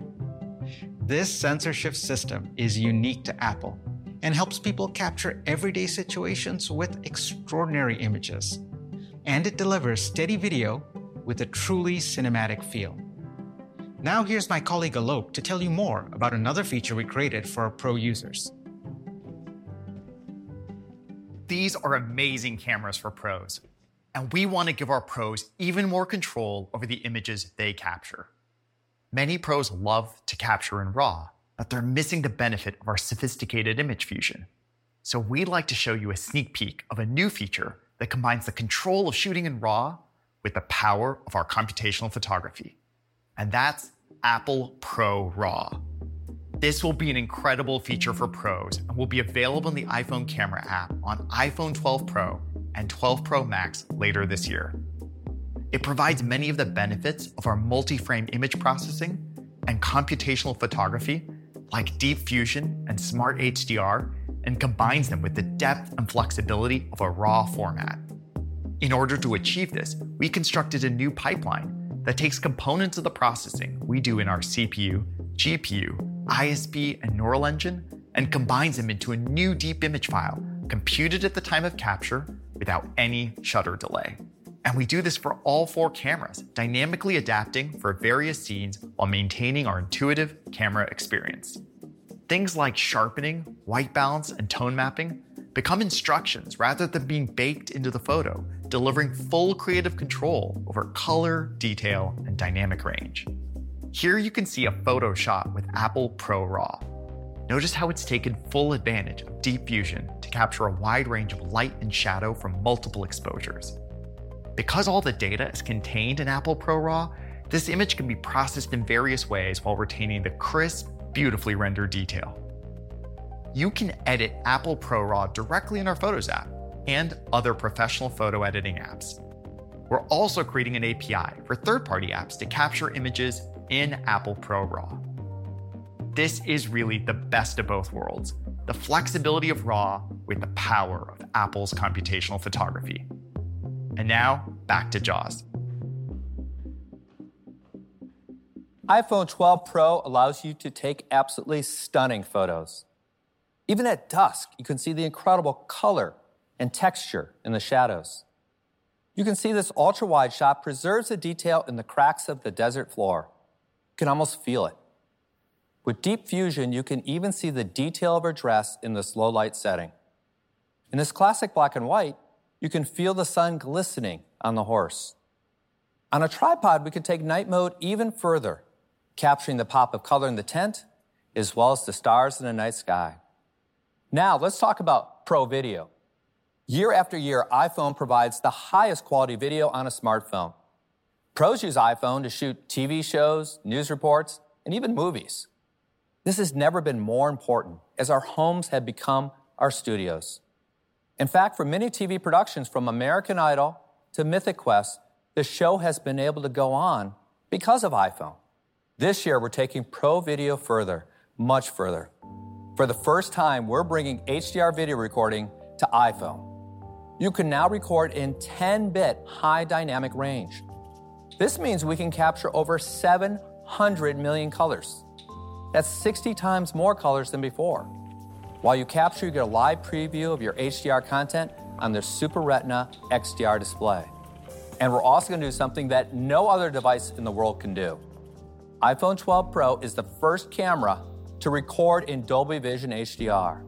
This sensor shift system is unique to Apple and helps people capture everyday situations with extraordinary images. And it delivers steady video with a truly cinematic feel. Now, here's my colleague Alok to tell you more about another feature we created for our pro users. These are amazing cameras for pros, and we want to give our pros even more control over the images they capture. Many pros love to capture in RAW, but they're missing the benefit of our sophisticated image fusion. So we'd like to show you a sneak peek of a new feature that combines the control of shooting in RAW with the power of our computational photography. And that's Apple Pro RAW. This will be an incredible feature for pros and will be available in the iPhone camera app on iPhone 12 Pro and 12 Pro Max later this year. It provides many of the benefits of our multi frame image processing and computational photography, like Deep Fusion and Smart HDR, and combines them with the depth and flexibility of a RAW format. In order to achieve this, we constructed a new pipeline that takes components of the processing we do in our CPU, GPU, ISP, and Neural Engine and combines them into a new deep image file computed at the time of capture without any shutter delay. And we do this for all four cameras, dynamically adapting for various scenes while maintaining our intuitive camera experience. Things like sharpening, white balance, and tone mapping become instructions rather than being baked into the photo, delivering full creative control over color, detail, and dynamic range. Here you can see a photo shot with Apple Pro RAW. Notice how it's taken full advantage of Deep Fusion to capture a wide range of light and shadow from multiple exposures. Because all the data is contained in Apple Pro RAW, this image can be processed in various ways while retaining the crisp, beautifully rendered detail. You can edit Apple Pro RAW directly in our Photos app and other professional photo editing apps. We're also creating an API for third party apps to capture images in Apple Pro RAW. This is really the best of both worlds the flexibility of RAW with the power of Apple's computational photography. And now, back to Joz. iPhone 12 Pro allows you to take absolutely stunning photos. Even at dusk, you can see the incredible color and texture in the shadows. You can see this ultra wide shot preserves the detail in the cracks of the desert floor. You can almost feel it. With Deep Fusion, you can even see the detail of her dress in this low light setting. In this classic black and white, you can feel the sun glistening on the horse. On a tripod, we can take night mode even further, capturing the pop of color in the tent, as well as the stars in the night sky. Now, let's talk about Pro Video. Year after year, iPhone provides the highest quality video on a smartphone. Pros use iPhone to shoot TV shows, news reports, and even movies. This has never been more important as our homes have become our studios. In fact, for many TV productions from American Idol to Mythic Quest, the show has been able to go on because of iPhone. This year, we're taking Pro Video further, much further. For the first time, we're bringing HDR video recording to iPhone. You can now record in 10 bit high dynamic range. This means we can capture over 700 million colors. That's 60 times more colors than before. While you capture, you get a live preview of your HDR content on their Super Retina XDR display. And we're also going to do something that no other device in the world can do. iPhone 12 Pro is the first camera to record in Dolby Vision HDR.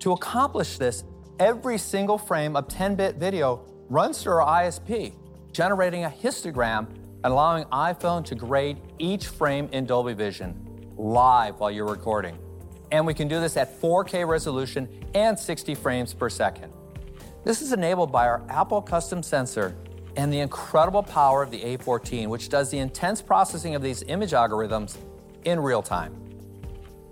To accomplish this, every single frame of 10 bit video runs through our ISP, generating a histogram and allowing iPhone to grade each frame in Dolby Vision live while you're recording. And we can do this at 4K resolution and 60 frames per second. This is enabled by our Apple custom sensor and the incredible power of the A14, which does the intense processing of these image algorithms in real time.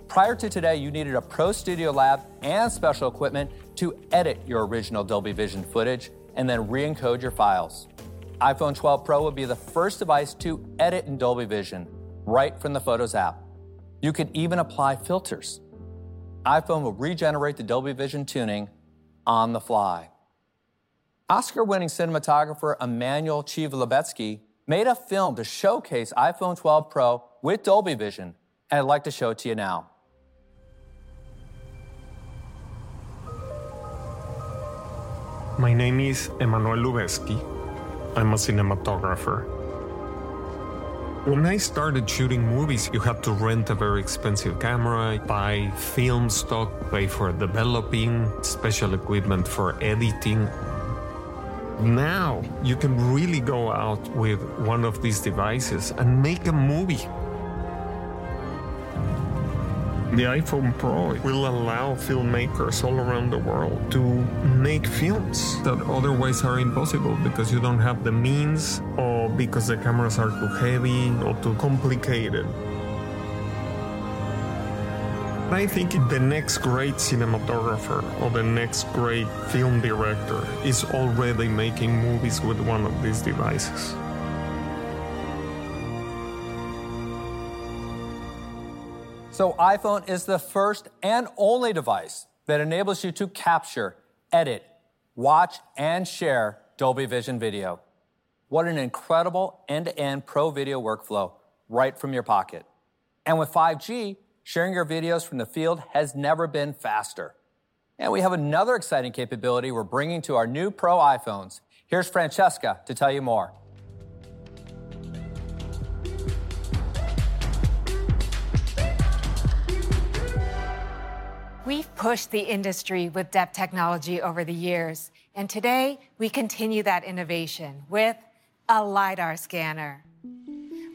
Prior to today, you needed a Pro Studio Lab and special equipment to edit your original Dolby Vision footage and then re encode your files. iPhone 12 Pro will be the first device to edit in Dolby Vision right from the Photos app. You can even apply filters. iPhone will regenerate the Dolby Vision tuning on the fly. Oscar winning cinematographer Emmanuel Chivo Lubezki made a film to showcase iPhone 12 Pro with Dolby Vision, and I'd like to show it to you now. My name is Emmanuel Lubezki. I'm a cinematographer. When I started shooting movies, you had to rent a very expensive camera, buy film stock, pay for developing, special equipment for editing. Now you can really go out with one of these devices and make a movie. The iPhone Pro will allow filmmakers all around the world to make films that otherwise are impossible because you don't have the means or because the cameras are too heavy or too complicated. I think the next great cinematographer or the next great film director is already making movies with one of these devices. So, iPhone is the first and only device that enables you to capture, edit, watch, and share Dolby Vision video. What an incredible end to end pro video workflow right from your pocket. And with 5G, sharing your videos from the field has never been faster. And we have another exciting capability we're bringing to our new Pro iPhones. Here's Francesca to tell you more. We've pushed the industry with depth technology over the years, and today we continue that innovation with a LiDAR scanner.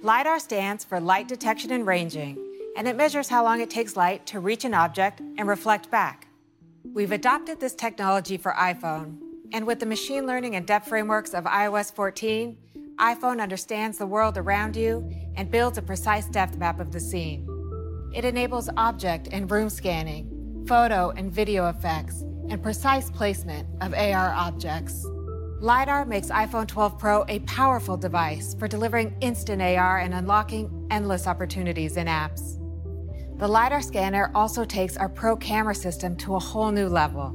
LiDAR stands for light detection and ranging, and it measures how long it takes light to reach an object and reflect back. We've adopted this technology for iPhone, and with the machine learning and depth frameworks of iOS 14, iPhone understands the world around you and builds a precise depth map of the scene. It enables object and room scanning, photo and video effects, and precise placement of AR objects. LiDAR makes iPhone 12 Pro a powerful device for delivering instant AR and unlocking endless opportunities in apps. The LiDAR scanner also takes our Pro camera system to a whole new level.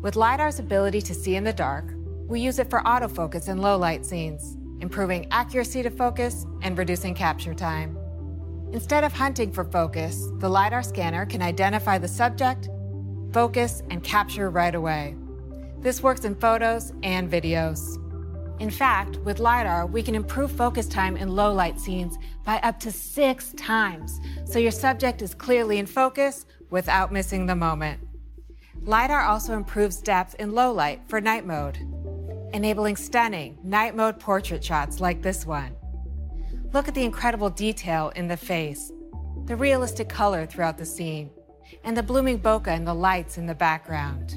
With LiDAR's ability to see in the dark, we use it for autofocus in low light scenes, improving accuracy to focus and reducing capture time. Instead of hunting for focus, the LiDAR scanner can identify the subject, focus, and capture right away. This works in photos and videos. In fact, with LiDAR, we can improve focus time in low light scenes by up to six times, so your subject is clearly in focus without missing the moment. LiDAR also improves depth in low light for night mode, enabling stunning night mode portrait shots like this one. Look at the incredible detail in the face, the realistic color throughout the scene, and the blooming bokeh and the lights in the background.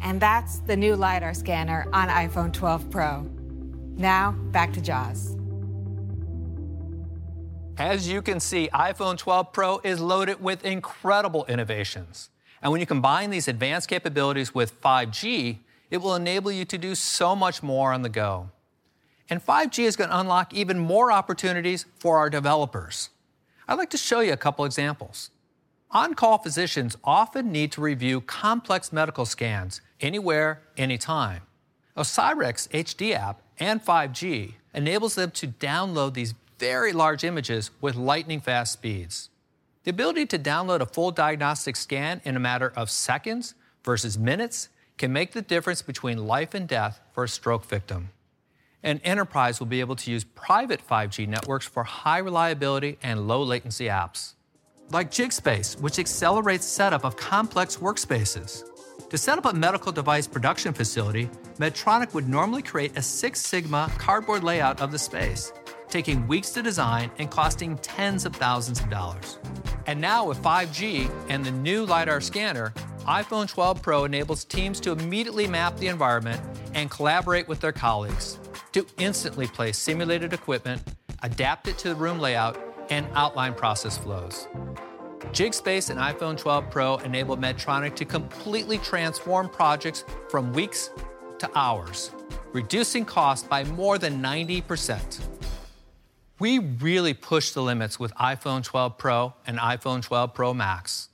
And that's the new LiDAR scanner on iPhone 12 Pro. Now, back to Joz. As you can see, iPhone 12 Pro is loaded with incredible innovations. And when you combine these advanced capabilities with 5G, it will enable you to do so much more on the go. And 5G is going to unlock even more opportunities for our developers. I'd like to show you a couple examples. On call physicians often need to review complex medical scans anywhere, anytime. OsiriX HD app and 5G enables them to download these very large images with lightning fast speeds. The ability to download a full diagnostic scan in a matter of seconds versus minutes can make the difference between life and death for a stroke victim. An enterprise will be able to use private 5G networks for high reliability and low latency apps. Like JigSpace, which accelerates setup of complex workspaces. To set up a medical device production facility, Medtronic would normally create a Six Sigma cardboard layout of the space, taking weeks to design and costing tens of thousands of dollars. And now with 5G and the new LiDAR scanner, iPhone 12 Pro enables teams to immediately map the environment and collaborate with their colleagues to instantly place simulated equipment, adapt it to the room layout, and outline process flows. JigSpace and iPhone 12 Pro enable Medtronic to completely transform projects from weeks to hours, reducing costs by more than 90%. We really push the limits with iPhone 12 Pro and iPhone 12 Pro Max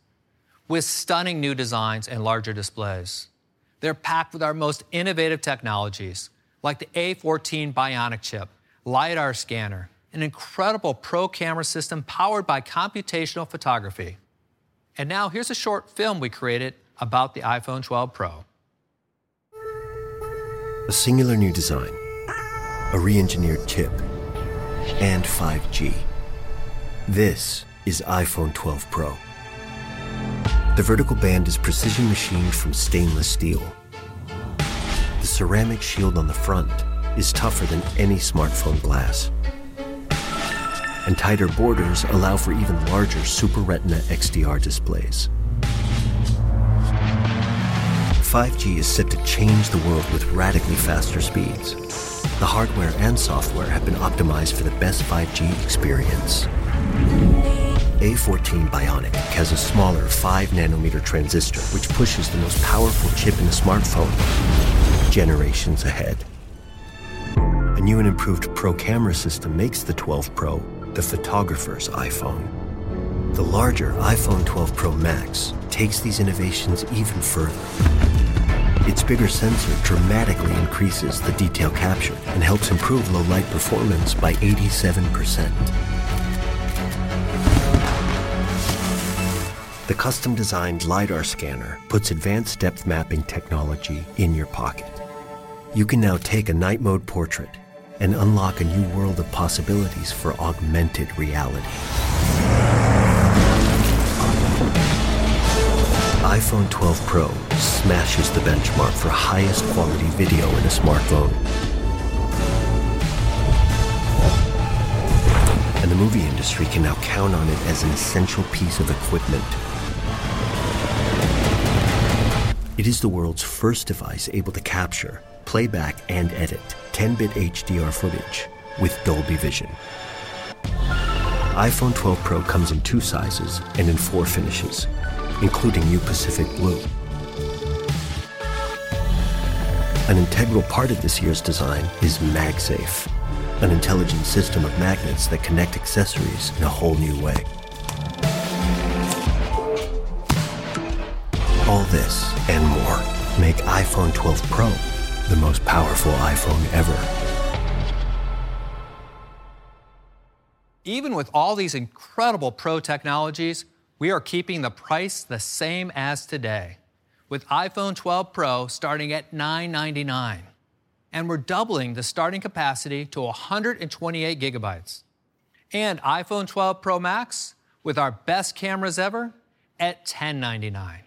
with stunning new designs and larger displays. They're packed with our most innovative technologies, like the A14 Bionic chip, LiDAR scanner, an incredible pro camera system powered by computational photography. And now here's a short film we created about the iPhone 12 Pro. A singular new design, a re engineered chip, and 5G. This is iPhone 12 Pro. The vertical band is precision machined from stainless steel. The ceramic shield on the front is tougher than any smartphone glass. And tighter borders allow for even larger Super Retina XDR displays. 5G is set to change the world with radically faster speeds. The hardware and software have been optimized for the best 5G experience. A14 Bionic has a smaller 5 nanometer transistor which pushes the most powerful chip in a smartphone generations ahead. A new and improved Pro camera system makes the 12 Pro the photographer's iPhone. The larger iPhone 12 Pro Max takes these innovations even further. Its bigger sensor dramatically increases the detail captured and helps improve low light performance by 87%. The custom designed LiDAR scanner puts advanced depth mapping technology in your pocket. You can now take a night mode portrait and unlock a new world of possibilities for augmented reality. iPhone 12 Pro smashes the benchmark for highest quality video in a smartphone. And the movie industry can now count on it as an essential piece of equipment. It is the world's first device able to capture, playback, and edit 10 bit HDR footage with Dolby Vision. iPhone 12 Pro comes in two sizes and in four finishes, including New Pacific Blue. An integral part of this year's design is MagSafe, an intelligent system of magnets that connect accessories in a whole new way. All this and more make iPhone 12 Pro the most powerful iPhone ever. Even with all these incredible Pro technologies, we are keeping the price the same as today, with iPhone 12 Pro starting at 999. And we're doubling the starting capacity to 128 gigabytes. And iPhone 12 Pro Max, with our best cameras ever, at $1099.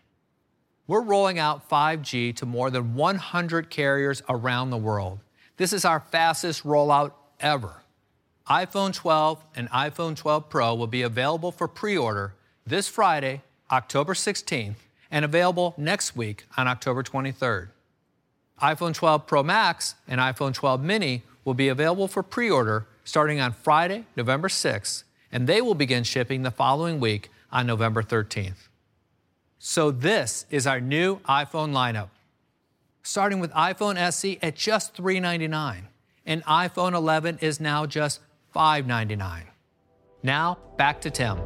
We're rolling out 5G to more than 100 carriers around the world. This is our fastest rollout ever. iPhone 12 and iPhone 12 Pro will be available for pre order this Friday, October 16th, and available next week on October 23rd. iPhone 12 Pro Max and iPhone 12 Mini will be available for pre order starting on Friday, November 6th, and they will begin shipping the following week on November 13th. So, this is our new iPhone lineup. Starting with iPhone SE at just 399, and iPhone 11 is now just 599. Now, back to Tim.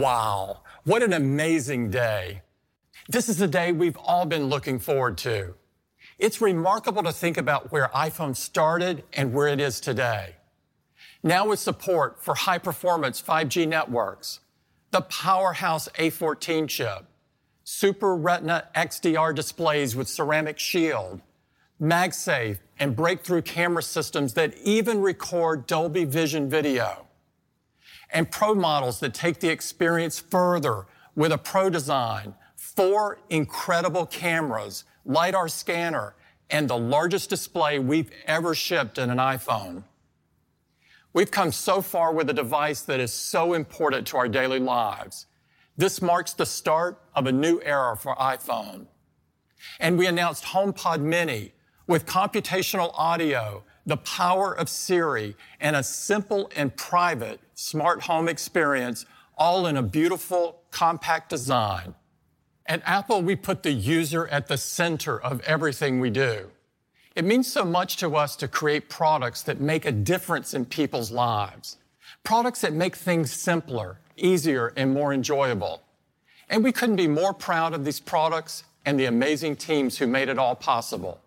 Wow, what an amazing day. This is the day we've all been looking forward to. It's remarkable to think about where iPhone started and where it is today. Now with support for high performance 5G networks, the powerhouse A14 chip, Super Retina XDR displays with ceramic shield, MagSafe, and breakthrough camera systems that even record Dolby Vision video, and Pro models that take the experience further with a Pro design, four incredible cameras, LiDAR scanner, and the largest display we've ever shipped in an iPhone. We've come so far with a device that is so important to our daily lives. This marks the start of a new era for iPhone. And we announced HomePod Mini with computational audio, the power of Siri, and a simple and private smart home experience, all in a beautiful, compact design. At Apple, we put the user at the center of everything we do. It means so much to us to create products that make a difference in people's lives, products that make things simpler, easier, and more enjoyable. And we couldn't be more proud of these products and the amazing teams who made it all possible.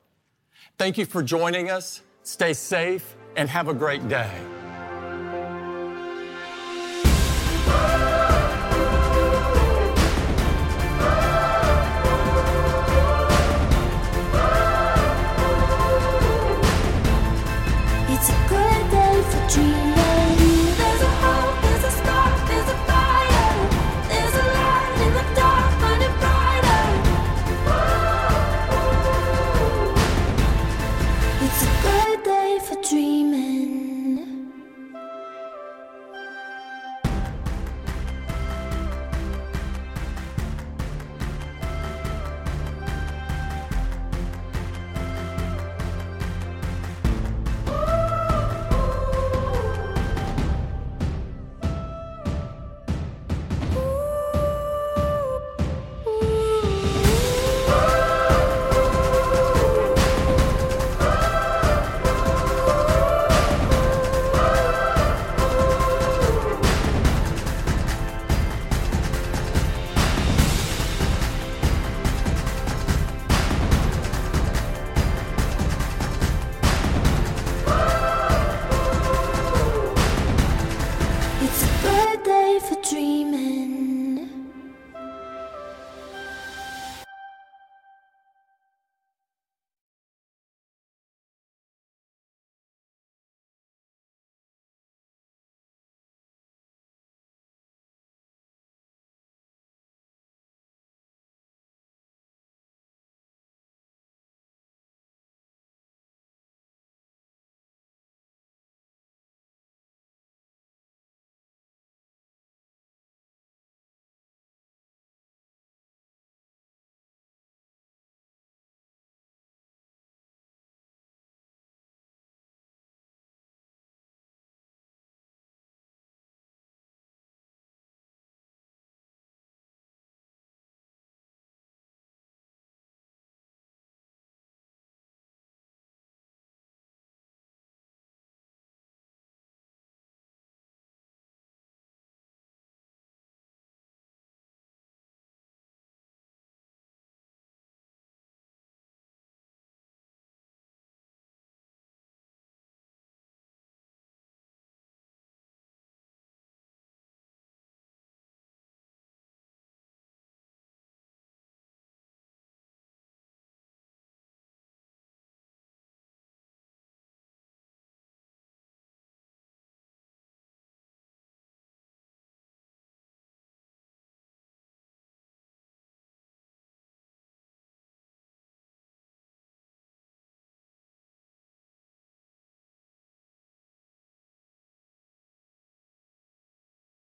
Thank you for joining us. Stay safe and have a great day.